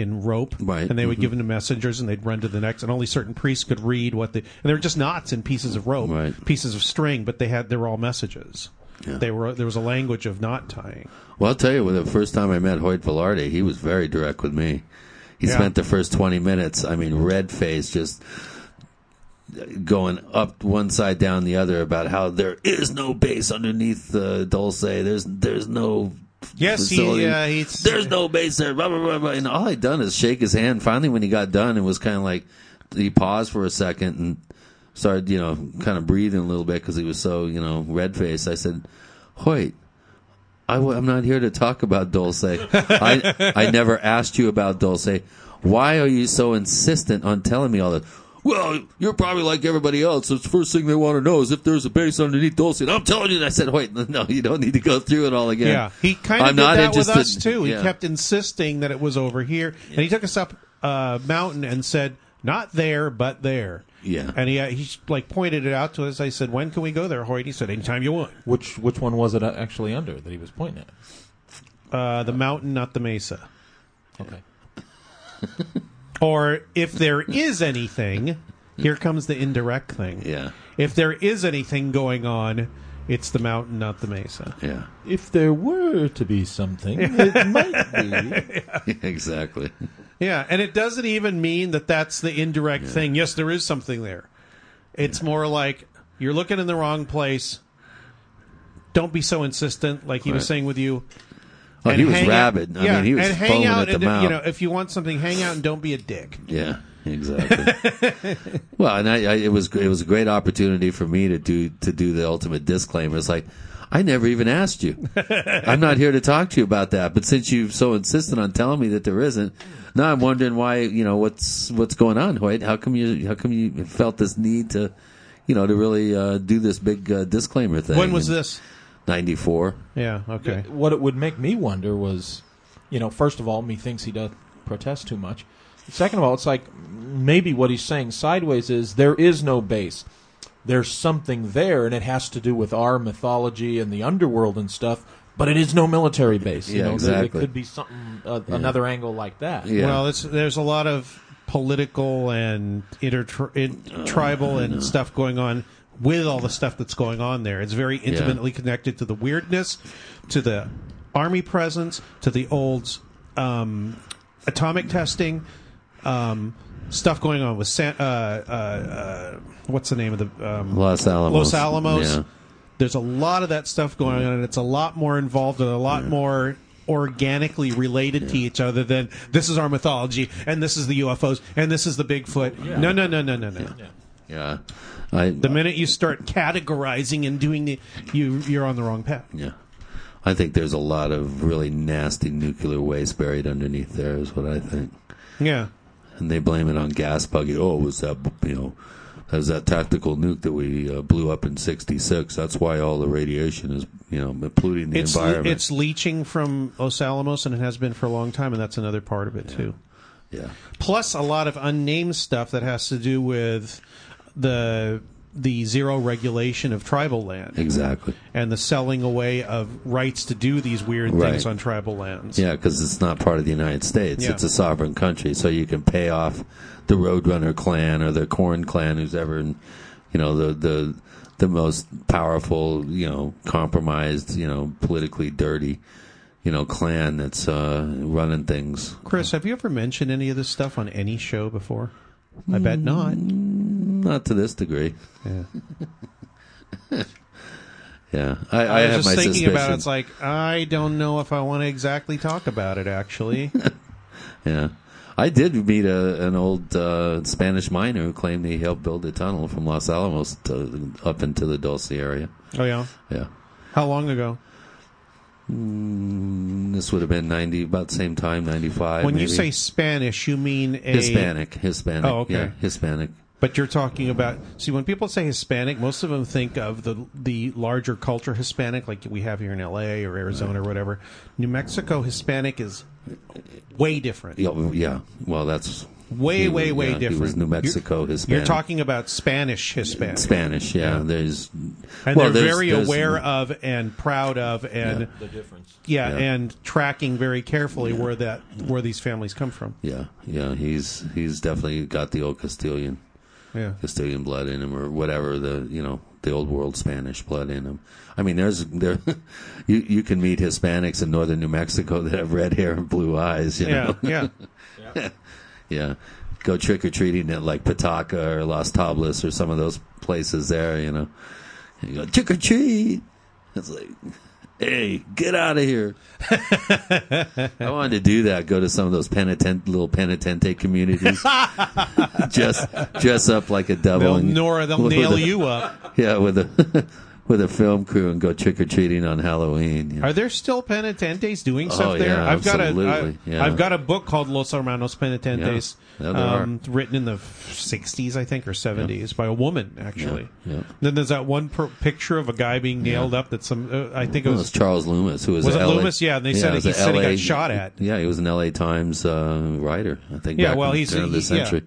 in rope Right. and they would Mhm. give them to messengers and they'd run to the next and only certain priests could read what they and they were just knots and pieces of rope Right. pieces of string but they had they were all messages Yeah. they were there was a language of knot tying Well, I'll tell you, the first time I met Hoyt Velarde, he was very direct with me. He Yeah. spent the first 20 minutes, I mean, red face, just going up one side, down the other about how there is no base underneath the Dulce. There's, there's no. Yes, he, uh, he's- there's no base there. Blah, blah, blah, blah. And all I'd done is shake his hand. Finally, when he got done, it was kind of like he paused for a second and started, you know, kind of breathing a little bit because he was so, you know, red faced. I said, Hoyt, I, am not here to talk about Dulce. I, I never asked you about Dulce. Why are you so insistent on telling me all that? Well, you're probably like everybody else. So the first thing they want to know is if there's a base underneath Dulce. And I'm telling you, and I said, wait, no, you don't need to go through it all again. Yeah, he kind of I'm did not that interested. with us too. He Yeah. kept insisting that it was over here, and he took us up a mountain and said, "Not there, but there." Yeah. and he uh, he like pointed it out to us. I said, "When can we go there, Hoyt?" He said, "Anytime you want." Which which one was it actually under that he was pointing at? Uh, the mountain, not the mesa. Okay. [laughs] Or if there is anything, here comes the indirect thing. Yeah. If there is anything going on, it's the mountain, not the mesa. Yeah. If there were to be something, it [laughs] might be. [laughs] exactly. Yeah, and it doesn't even mean that that's the indirect thing. Yes, there is something there. It's more like you're looking in the wrong place. Don't be so insistent, like he was Right. saying with you. Oh, he was hang out- rabid. I yeah, mean, he was and hang out at the and, mouth. You know, if you want something, hang out and don't be a dick. Yeah, exactly. [laughs] well, and I, I, it was it was a great opportunity for me to do to do the ultimate disclaimer. It's like I never even asked you. [laughs] I'm not here to talk to you about that. But since you've so insistent on telling me that there isn't, now I'm wondering why. You know what's what's going on, Hoyt? How come you how come you felt this need to, you know, to really uh, do this big uh, disclaimer thing? When was And this? Ninety four. Yeah. Okay. What it would make me wonder was, you know, first of all, me thinks he does protest too much. Second of all, it's like maybe what he's saying sideways is there is no base. There's something there, and it has to do with our mythology and the underworld and stuff. But it is no military base. You Yeah, know, there- exactly. There could be something, uh, another angle like that. Yeah. Well, it's, there's a lot of political and inter in, tribal and stuff going on with all the stuff that's going on there. It's very intimately connected to the weirdness, to the army presence, to the old um, atomic testing, um, stuff going on with San, uh, uh, uh, what's the name of the um, Los Alamos. Los Alamos. Yeah. There's a lot of that stuff going on, and it's a lot more involved and a lot more organically related to each other than this is our mythology and this is the UFOs and this is the Bigfoot. No, no, no, no, no, no. Yeah. I, The minute you start categorizing and doing the, you you're on the wrong path. Yeah. I think there's a lot of really nasty nuclear waste buried underneath there, is what I think. Yeah. And they blame it on Gasbuggy. Oh, it was that, you know, that was that tactical nuke that we uh, blew up in 66. That's why all the radiation is, you know, polluting the It's environment. it's leaching from Los Alamos and it has been for a long time and that's another part of it too. yeah. plus a lot of unnamed stuff that has to do with the the zero regulation of tribal land Exactly. and the selling away of rights to do these weird Right. things on tribal lands. Yeah, because it's not part of the United States. Yeah. It's a sovereign country, so you can pay off the Roadrunner clan or the Corn clan, who's ever, you know, the the the most powerful, you know, compromised, you know, politically dirty, you know, clan that's uh, running things. Chris, have you ever mentioned any of this stuff on any show before? I bet not. Not to this degree. Yeah. [laughs] Yeah, I, I, I, was have just my thinking suspicions. about it. It's like I don't know if I want to exactly talk about it. Actually, [laughs] Yeah. I did meet a, an old uh, Spanish miner who claimed he helped build a tunnel from Los Alamos to, up into the Dulce area. oh yeah. Yeah. How long ago? Mm, this would have been 90, about the same time, 95. when you say Spanish, you mean a Hispanic, Hispanic. Oh, okay. Yeah, Hispanic. But you're talking about see when people say Hispanic, most of them think of the the larger culture Hispanic, like we have here in L.A. or Arizona or whatever. New Mexico Hispanic is way different. Yeah, yeah. Well, that's Way, he way, way yeah, different. He was New Mexico You're, Hispanic. you're talking about Spanish Hispanic, Spanish. Yeah, Yeah. there's and well, they're there's- very there's- aware of and proud of, and The difference. yeah, Yeah. and tracking very carefully where that where these families come from. Yeah, yeah. He's he's definitely got the old Castilian. Yeah. Castilian blood in him, or whatever the you know the old world Spanish blood in him. I mean, there's there, [laughs] you you can meet Hispanics in northern New Mexico that have red hair and blue eyes. You Yeah, know, yeah. [laughs] yeah. Go trick or treating at like Petaca or Las Tablas or some of those places there. You know, you go trick or treat. It's like. Hey, get out of here! I wanted to do that. Go to some of those penitent little penitente communities. [laughs] just dress up like a devil. They'll Nora, they'll nail a- you up. Yeah, with a [laughs] with a film crew and go trick or treating on Halloween. you know. Are there still penitentes doing oh, stuff Oh, there? I've got a absolutely, I, yeah. I've got a book called Los Hermanos Penitentes, Yeah, yeah, there um, written in the '60s, I think, or '70s, by a woman actually. Yeah, yeah. Then there's that one picture of a guy being nailed up. That some uh, I think it It was was Charles Lummis, who was, Was it LA Lummis? Yeah, and they said he said he got shot at. Yeah, he was an L.A. Times uh, writer. I think. Yeah, well, he's- the he- yeah. century.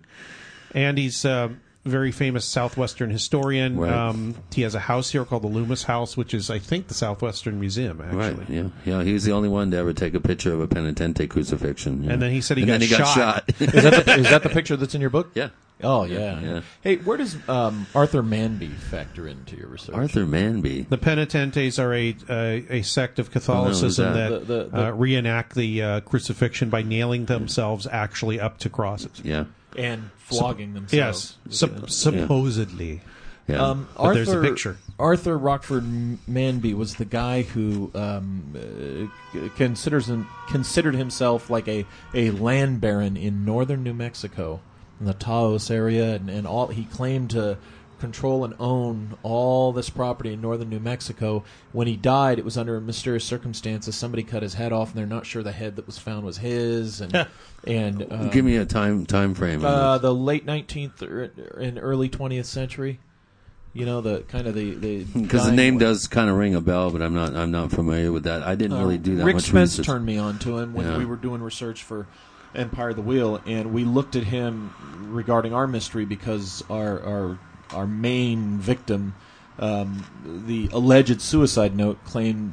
and he's a very famous Southwestern historian. Right. Um, he has a house here called the Lummis House, which is I think the Southwestern Museum actually. Right. Yeah. Yeah. He was the only one to ever take a picture of a penitente crucifixion. yeah. And then he said he And got then he got shot. shot. [laughs] Is that the, is that the picture that's in your book? yeah. Oh yeah. Yeah. Hey, where does um, Arthur Manby factor into your research? Arthur Manby. The penitentes are a a, a sect of Catholicism Oh, no, that who's that? The- the- uh, reenact the uh, crucifixion by nailing themselves actually up to crosses. Yeah. And flogging themselves. Yes, sup- supposedly. Yeah. Um, But Arthur, there's a picture. Arthur Rochford Manby was the guy who um, uh, considers him, considered himself like a, a land baron in northern New Mexico, in the Taos area, and, and all. He claimed to control and own all this property in northern New Mexico. When he died, it was under mysterious circumstances. Somebody cut his head off, and they're not sure the head that was found was his. And and uh, Give me a time time frame. uh, the late nineteenth and early twentieth century. You know the kind of the the [laughs] Because the dying- name does kind of ring a bell, but I'm not I'm not familiar with that. I didn't really do that Uh, Rick much Spence research. turned me on to him when Yeah. we were doing research for Empire of the Wheel, and we looked at him regarding our mystery because our our our main victim, um, the alleged suicide note, claimed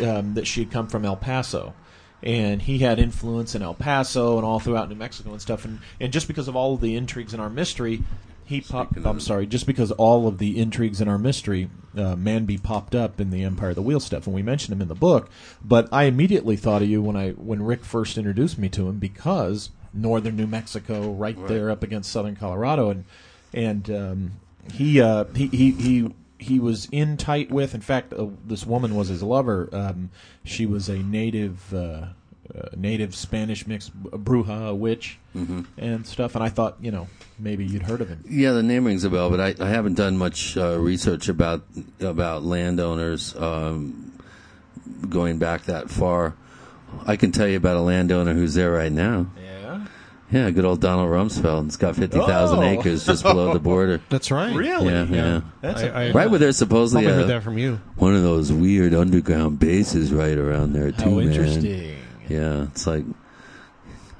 um, that she had come from El Paso. And he had influence in El Paso and all throughout New Mexico and stuff. And, and just because of all of the intrigues in our mystery, he popped. I'm sorry. Just because all of the intrigues in our mystery, uh, Manby popped up in the Empire of the Wheel stuff, and we mentioned him in the book. But I immediately thought of you when I when Rick first introduced me to him because northern New Mexico, right, there up against southern Colorado, and and um, he, uh, he he he he was in tight with. In fact, uh, this woman was his lover. Um, she was a native. Uh, uh, native Spanish mixed bruja, a witch, and stuff. And I thought, you know, maybe you'd heard of him. Yeah, the name rings a bell, but I, I haven't done much uh, research about about landowners um, going back that far. I can tell you about a landowner who's there right now. Yeah. Yeah, good old Donald Rumsfeld. It's got fifty thousand Oh. acres just below the [laughs] border. That's right. Really? Yeah, yeah. That's I- a- I- Right where there's supposedly Probably a, heard that from you. one of those weird underground bases right around there too, how man. interesting. Yeah, it's like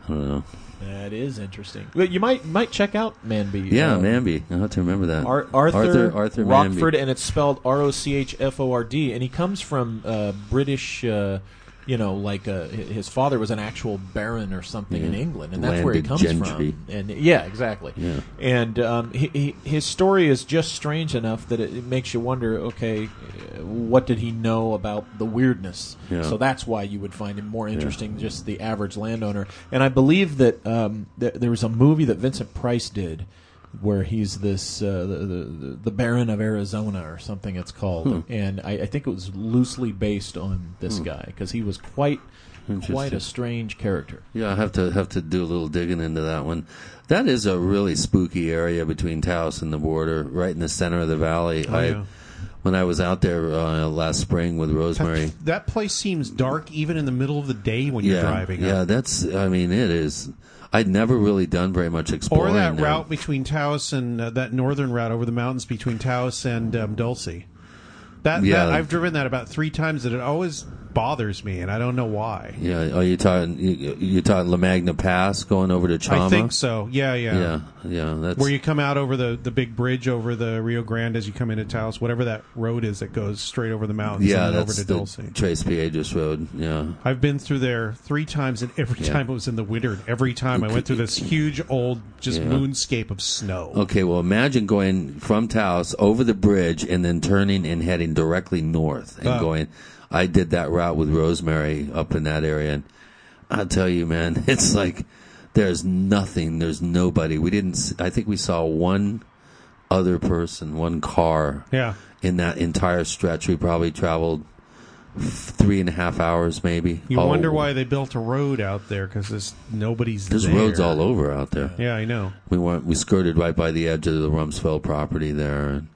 I don't know. That is interesting. Well, you might might check out Manby. Yeah, uh, Manby. I have to remember that. Ar- Arthur, Arthur, Arthur Rochford, Manby. and it's spelled R O C H F O R D, and he comes from uh, British uh, you know, like uh, his father was an actual baron or something in England, and that's where he comes gentry. from. And yeah, exactly. Yeah. And um, he, he, his story is just strange enough that it, it makes you wonder. Okay, uh, what did he know about the weirdness? Yeah. So that's why you would find him more interesting than just the average landowner. And I believe that um, th- there was a movie that Vincent Price did where he's this uh, the, the the Baron of Arizona or something it's called, Hmm. and I, I think it was loosely based on this guy because he was quite quite a strange character. Yeah, I have to have to do a little digging into that one. That is a really spooky area between Taos and the border, right in the center of the valley. I, yeah. when I was out there uh, last spring with Rosemary, That, that place seems dark even in the middle of the day when you're driving. yeah, up. that's. I mean, it is. I'd never really done very much exploring. Or that there. route between Taos and uh, that northern route over the mountains between Taos and um, Dulce. That, Yeah. that I've driven that about three times, and it always bothers me, and I don't know why. Yeah, are you talking? You, you talking La Manga Pass going over to Chama? I think so. Yeah, yeah. Yeah, yeah. That's Where you come out over the, the big bridge over the Rio Grande as you come into Taos, whatever that road is that goes straight over the mountains yeah, and over to the Dulce. Tres Piedras Road. Yeah, I've been through there three times, and every Yeah. time it was in the winter. And every time I went through this huge old just Yeah. moonscape of snow. Okay, well, imagine going from Taos over the bridge and then turning and heading directly north and Oh. going. I did that route with Rosemary up in that area, and I'll tell you, man, [laughs] it's like there's nothing, there's nobody. We didn't. I think we saw one other person, one car Yeah. in that entire stretch. We probably traveled three and a half hours, maybe. You Oh, wonder why they built a road out there because there's nobody's there. There's there. roads all over out there. Yeah, I know. We went. We skirted right by the edge of the Rumsfeld property there, and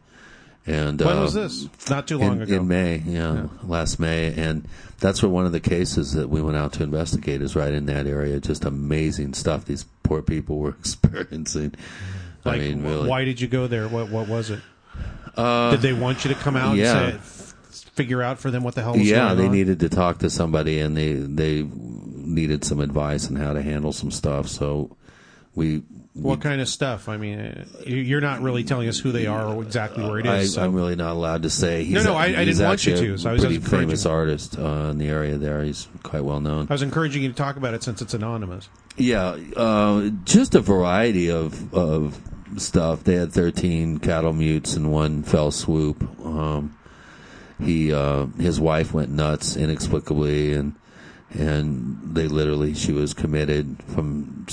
and When uh, was this? Not too long in, ago. in May, yeah, last May, and that's where one of the cases that we went out to investigate is right in that area. Just amazing stuff these poor people were [laughs] experiencing. Like, I mean, really. why did you go there? What what was it? Uh, Did they want you to come out yeah. and say, figure out for them what the hell was yeah, they on? needed to talk to somebody, and they they needed some advice on how to handle some stuff. So we. What kind of stuff? I mean, you- you're not really telling us who they are or exactly where it is. I, so- I'm really not allowed to say. He's No, no, a- I- I didn't want you to, so I was pretty famous artist uh, in the area. There, he's quite well known. I was encouraging you to talk about it since it's anonymous. Yeah, uh, just a variety of of stuff. They had 13 cattle mutes in one fell swoop. Um, he uh, his wife went nuts inexplicably, and and they literally she was committed from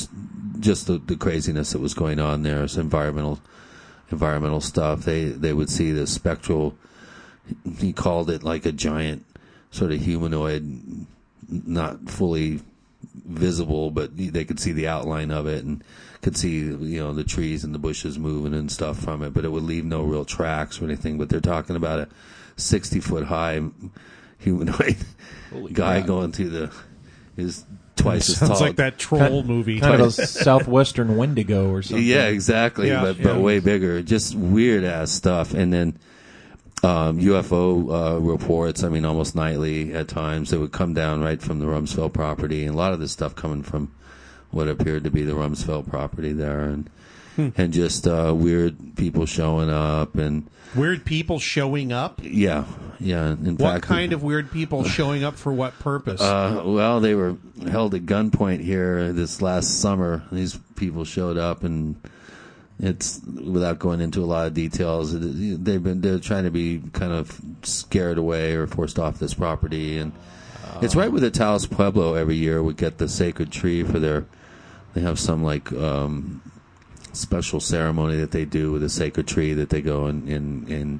just the, the craziness that was going on there. It's environmental environmental stuff. They they would see the spectral. He called it like a giant sort of humanoid, not fully visible, but they could see the outline of it and could see you know the trees and the bushes moving and stuff from it, but it would leave no real tracks or anything. But they're talking about a sixty foot high [laughs] humanoid guy going through the is twice as tall. like that troll movie. Kind of a [laughs] southwestern Wendigo or something. Yeah, exactly. Yeah, but but yeah. way bigger. Just weird ass stuff. And then um, UFO uh, reports. I mean, almost nightly at times. They would come down right from the Rumsfeld property, and a lot of this stuff coming from what appeared to be the Rumsfeld property there, and Hmm. and just uh, weird people showing up, and Weird people showing up. yeah, yeah. In What fact, kind of weird people [laughs] showing up for what purpose? Uh, well, they were held at gunpoint here this last summer. These people showed up, and it's without going into a lot of details. They've been they're trying to be kind of scared away or forced off this property, and it's right with the Taos Pueblo. Every year, we get the sacred tree for their. They have some like um, special ceremony that they do with a sacred tree that they go and and, and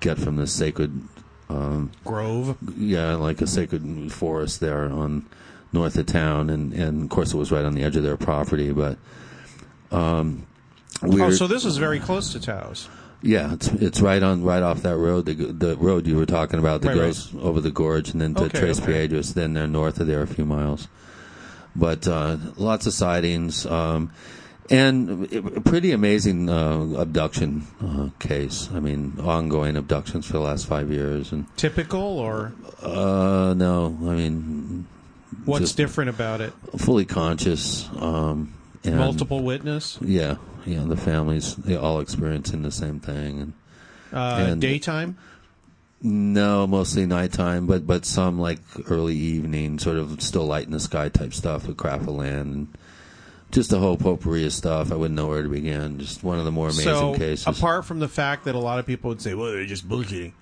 get from the sacred um, Grove. yeah, like a sacred forest there on north of town, and and of course it was right on the edge of their property. But um, Oh, so this is very close to Taos. yeah, it's it's right on right off that road, the the road you were talking about that Right, right. goes over the gorge and then to Okay, Tres okay. Piedras. Then they're north of there a few miles. But uh, lots of sightings. Um, and pretty amazing uh, abduction uh, case. I mean, ongoing abductions for the last five years, and Typical, or uh, no, I mean, what's different about it? fully conscious. Um, and Multiple witness, Yeah, yeah. The families they all experiencing the same thing, and uh, and- daytime. No, mostly nighttime, but but some like early evening, sort of still light in the sky type stuff with Craft of Land. Just a whole potpourri of stuff. I wouldn't know where to begin. Just one of the more amazing so, cases. apart from the fact that a lot of people would say, "Well, they're just bullshitting,"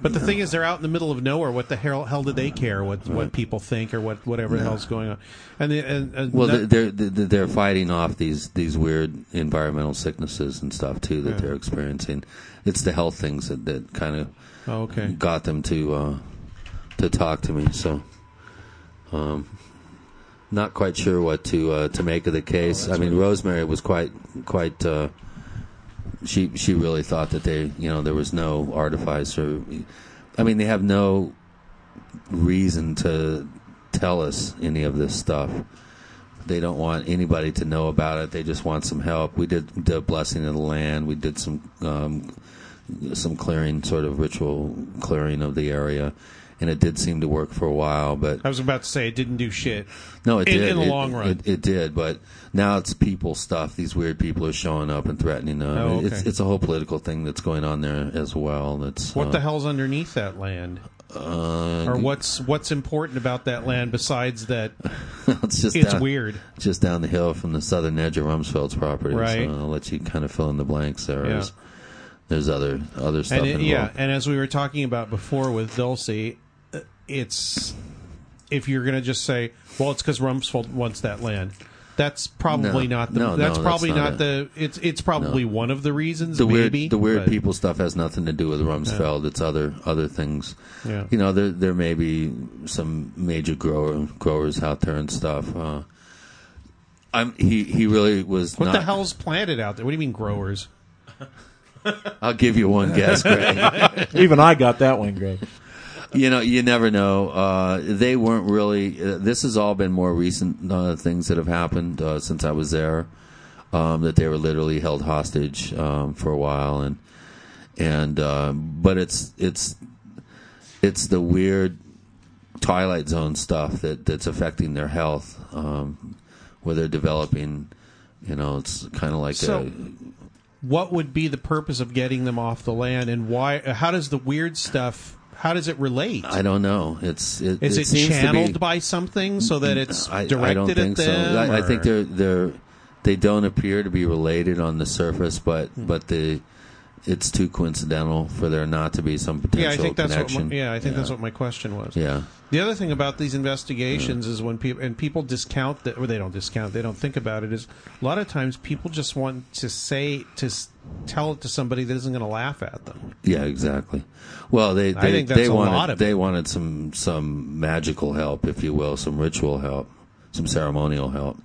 but the thing is, they're out in the middle of nowhere. What the hell, hell do they care what what people think or what whatever the hell's going on? And, the, and, and well, that- they're, they're they're fighting off these these weird environmental sicknesses and stuff too that Yeah. they're experiencing. It's the health things that, that kind of Oh, okay. got them to uh, to talk to me. So, um, not quite sure what to uh, to make of the case. I mean, Rosemary was quite quite. Uh, she she really thought that they you know there was no artifice or, I mean they have no reason to tell us any of this stuff. They don't want anybody to know about it. They just want some help. We did the blessing of the land. We did some um, some clearing, sort of ritual clearing of the area, and it did seem to work for a while. But I was about to say it didn't do shit. no, it In- did in the It- long run. It, it did, but now it's people stuff. These weird people are showing up and threatening them. Oh, okay. It's it's a whole political thing that's going on there as well. That's What uh, the hell's underneath that land? Uh, or what's what's important about that land besides that [laughs] it's just it's down- weird? Just down the hill from the southern edge of Rumsfeld's property. Right. So I'll let you kind of fill in the blanks there. Yeah. There's, there's other other stuff And it, yeah, and as we were talking about before with Dulce, it's if you're going to just say, "Well, it's because Rumsfeld wants that land." That's probably No. not the. No, no, that's that's probably not not, it. the. It's it's probably one of the reasons. the weird maybe the weird but- people stuff has nothing to do with Rumsfeld. It's other other things. Yeah. You know, there there may be some major grower growers out there and stuff. Uh, I'm he he really was What not. the hell's planted out there? What do you mean growers? I'll give you one guess, Greg. [laughs] Even I got that one, Greg. You know, you never know. Uh, they weren't really. Uh, this has all been more recent uh, things that have happened uh, since I was there. Um, that they were literally held hostage um, for a while, and and uh, but it's it's it's the weird twilight zone stuff that that's affecting their health, um, where they're developing. You know, it's kind of like So- a What would be the purpose of getting them off the land, and why? How does the weird stuff? How does it relate? I don't know. It's it, Is it it, seems to be- channeled by something so that it's I, directed I don't think at them? so. I, I think they're they're they don't appear to be related on the surface, but Hmm. but the it's too coincidental for there not to be some potential Yeah, I think that's connection. what. My, yeah, I think Yeah. that's what my question was. Yeah. The other thing about these investigations is when people and people discount that, or they don't discount, they don't think about it. Is a lot of times people just want to say to tell it to somebody that isn't going to laugh at them. Yeah, exactly. Well, they they, they a wanted lot of they wanted some some magical help, if you will, some ritual help, some ceremonial help. And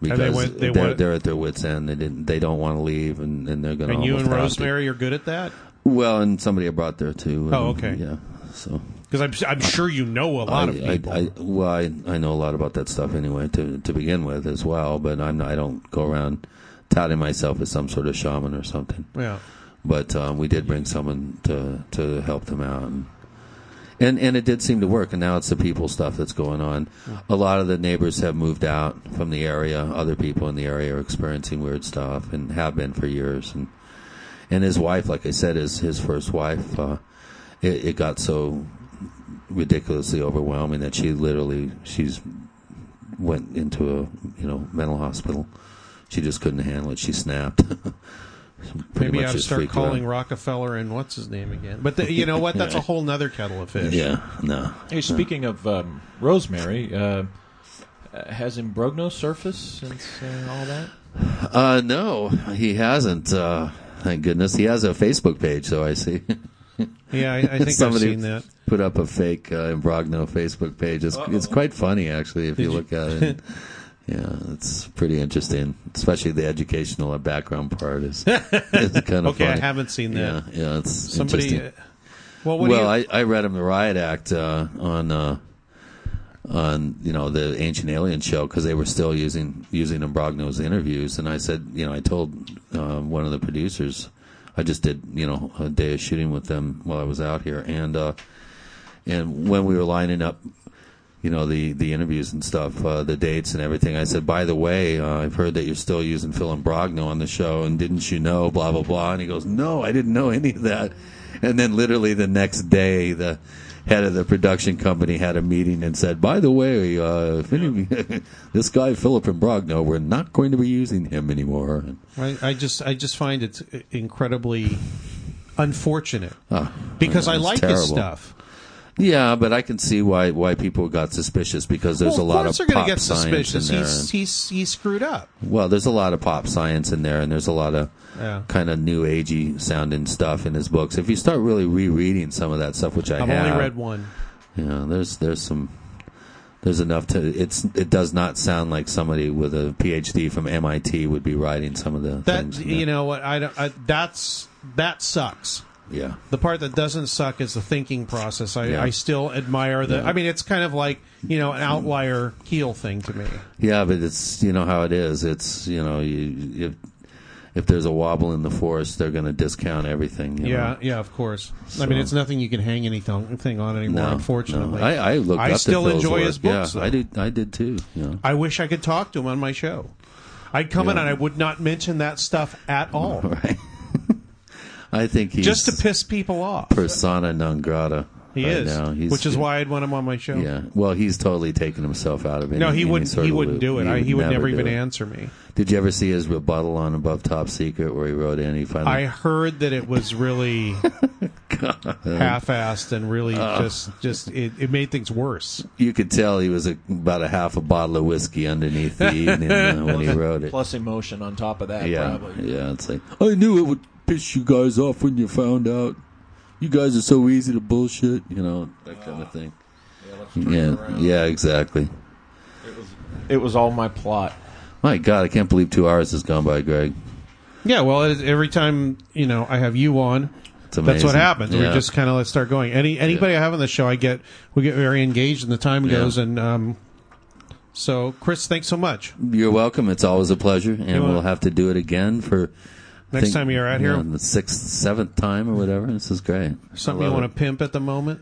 Because they went- they are went- they're at their wits' end. They didn't. They don't want to leave, and, and they're going to. And you and Rosemary are good at that Well, and somebody I brought there too. Oh, okay. Yeah. So because I'm I'm sure you know a lot I, of people. I, I, well, I, I know a lot about that stuff anyway to to begin with as well, but I'm not, I don't go around touting myself as some sort of shaman or something. yeah. But um, we did bring someone to to help them out, and, and and it did seem to work. And now it's the people stuff that's going on. A lot of the neighbors have moved out from the area. Other people in the area are experiencing weird stuff and have been for years. And and his wife, like I said, his his first wife, uh, it, it got so ridiculously overwhelming that she literally she's went into a you know mental hospital. She just couldn't handle it. She snapped. [laughs] Pretty Maybe I much ought to just start freaked her out. calling Rockefeller and what's his name again. But the, you know what? That's a whole nother kettle of fish. Yeah, no. Hey, speaking of um, Rosemary, uh, uh, has Imbrogno surfaced since uh, all that? Uh, no, he hasn't. Uh, thank goodness. He has a Facebook page, so I see. [laughs] Yeah, I, I think I've Somebody seen that. put up a fake uh, Imbrogno Facebook page. It's, it's quite funny, actually, if you you- look at it. [laughs] yeah, it's pretty interesting, especially the educational background part is, [laughs] is kind of Okay, I haven't seen that. Yeah, yeah, it's Somebody. interesting. uh, well, what well, you, I, I read him the Riot Act uh, on uh, on you know the Ancient Alien show because they were still using using Imbrogno's interviews, and I said, you know, I told uh, one of the producers, I just did you know a day of shooting with them while I was out here, and uh, and when we were lining up. You know the the interviews and stuff, uh, the dates and everything. I said, by the way, uh, I've heard that you're still using Phil Imbrogno on the show, and didn't you know? Blah blah blah. And he goes, No, I didn't know any of that. and then literally the next day, the head of the production company had a meeting and said, "By the way, uh, if any, [laughs] this guy Philip Imbrogno, we're not going to be using him anymore." I, I just I just find it incredibly unfortunate oh, because I it's like terrible. his stuff. Yeah, but I can see why why people got suspicious because there's well, a lot of pop get science suspicious. in there. He's, he's he's screwed up. well, there's a lot of pop science in there, and there's a lot of Yeah. kind of new agey sounding stuff in his books. If you start really rereading some of that stuff, which I I've have, only read one. you know, there's there's some there's enough to it's it does not sound like somebody with a PhD from MIT would be writing some of the That things. you know what I, don't- I that's that sucks. Yeah. The part that doesn't suck is the thinking process. I, Yeah. I still admire the. Yeah. I mean, it's kind of like you know an outlier heel thing to me. Yeah, but it's you know how it is. It's you know you if if there's a wobble in the forest, they're going to discount everything. you Yeah, know? yeah, of course. I mean, it's nothing you can hang anything thing on anymore. No, unfortunately, no. I, I looked I still enjoy work. his books. Yeah, though. I did. I did too. Know. I wish I could talk to him on my show. I'd come in and I would not mention that stuff at all, [laughs] Right. I think he's just to piss people off. persona non grata. He right is, now. He's, which is why I'd want him on my show. Yeah. Well, he's totally taken himself out of it. No, he wouldn't. He wouldn't do it. I, he would never, even answer me. Did you ever see his rebuttal on Above Top Secret where he wrote in? He finally. I heard that it was really [laughs] half-assed and really Uh. just just it, it made things worse. you could tell he was a, about a half a bottle of whiskey underneath the [laughs] evening uh, when he wrote it. Plus emotion on top of that, yeah, probably. yeah. It's like I knew it would piss you guys off when you found out. You guys are so easy to bullshit, you know that kind of thing. Yeah, yeah, exactly. It was all my plot. My God, I can't believe two hours has gone by, Greg. Yeah, well, it, every time you know I have you on, that's what happens. We just kind of let's start going. Any anybody I have on the show, I get we get very engaged, and the time Yeah. goes. And um, so, Chris, thanks so much. You're welcome. It's always a pleasure, and we'll have to do it again for Next think, time you're out you here? know, the sixth, seventh time or whatever. This is great. Something you want to pimp at the moment?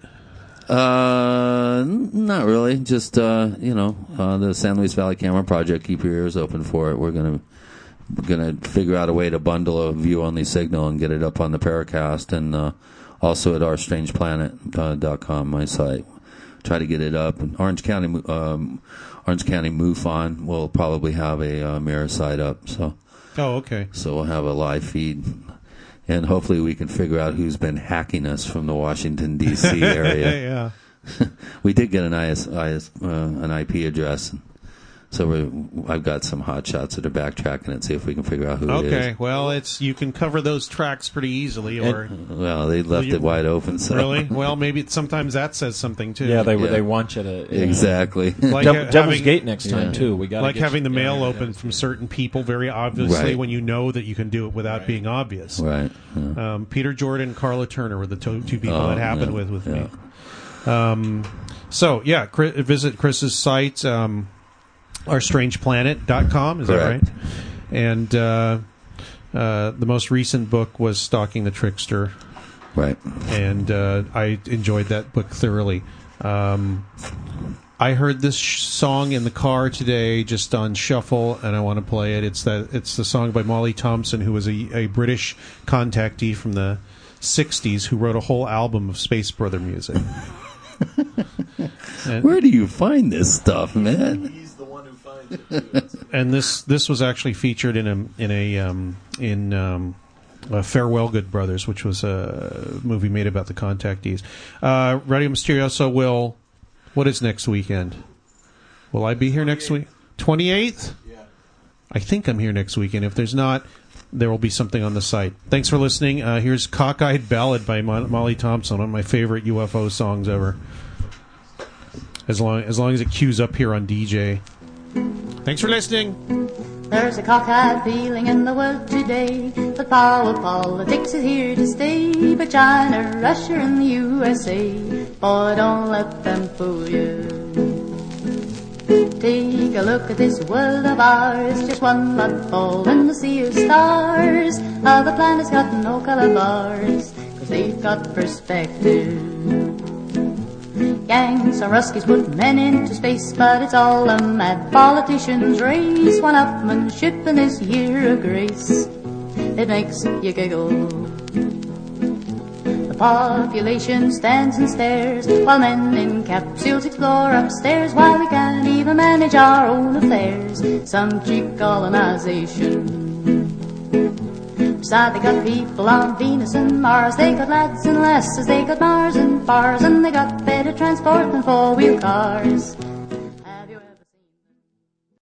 Uh, not really. Just uh, you know, uh, the San Luis Valley Camera Project. Keep your ears open for it. We're gonna we're gonna figure out a way to bundle a view only signal and get it up on the Paracast and uh, also at ourstrangeplanet.com, dot com, my site. Try to get it up. And Orange County, um, Orange County MUFON will probably have a uh, mirror site up. So Oh, okay. so we'll have a live feed. And hopefully we can figure out who's been hacking us from the Washington D.C. [laughs] area yeah. [laughs] we did get an IS, IS uh, an IP address, so we're, I've got some hot shots that are backtracking it, and see if we can figure out who it Okay. Well, it's you can cover those tracks pretty easily, or And- well, they left you- it wide open. So really. [laughs] Well, maybe sometimes that says something too. Yeah, they Yeah. they want you to exactly. [laughs] like Dev- uh, Devil's having, Gate next time Yeah. too. We got like having the mail open from certain people very obviously Right. when you know that you can do it without being obvious. right. yeah. Um, Peter Jordan, and Karla Turner were the to- two people Oh, that happened yeah, with with yeah. me. Um, so yeah, Chris, visit Chris's site, um, ourstrangeplanet.com. Is Correct. that right? And uh, uh, the most recent book was Stalking the Trickster, Right. and uh, I enjoyed that book thoroughly. Um, I heard this sh- song in the car today, just on shuffle, and I want to play it. It's that it's the song by Molly Thompson, who was a, a British contactee from the '60s, who wrote a whole album of Space Brother music. and, [laughs] Where do you find this stuff, man? He's the one who finds it. And this this was actually featured in a in a um, in um, uh, Farewell Good Brothers, which was a movie made about the contactees. Uh, Radio Mysterioso will. What is next weekend? Will I be here next week? Twenty eighth. Yeah. I think I'm here next weekend. If there's not, there will be something on the site. Thanks for listening. Uh, here's "Cockeyed Ballad" by Mo- Molly Thompson, one of my favorite UFO songs ever. As long as long as it cues up here on DJ. Thanks for listening. There's a cockeyed feeling in the world today. The power politics is here to stay. But China, Russia, and the USA, boy, don't let them fool you. Take a look at this world of ours, just one mud ball in the sea of stars. Other planets got no color bars, cause they've got perspective. Gangs and Ruskies put men into space, but it's all a mad politician's race. One upmanship in this year of grace, it makes you giggle. The population stands and stares while men in capsules explore upstairs. Why we can't even manage our own affairs. Some cheap colonization. They got people on Venus and Mars. They got lads and lasses. They got Mars and bars. And they got better transport than four-wheel cars.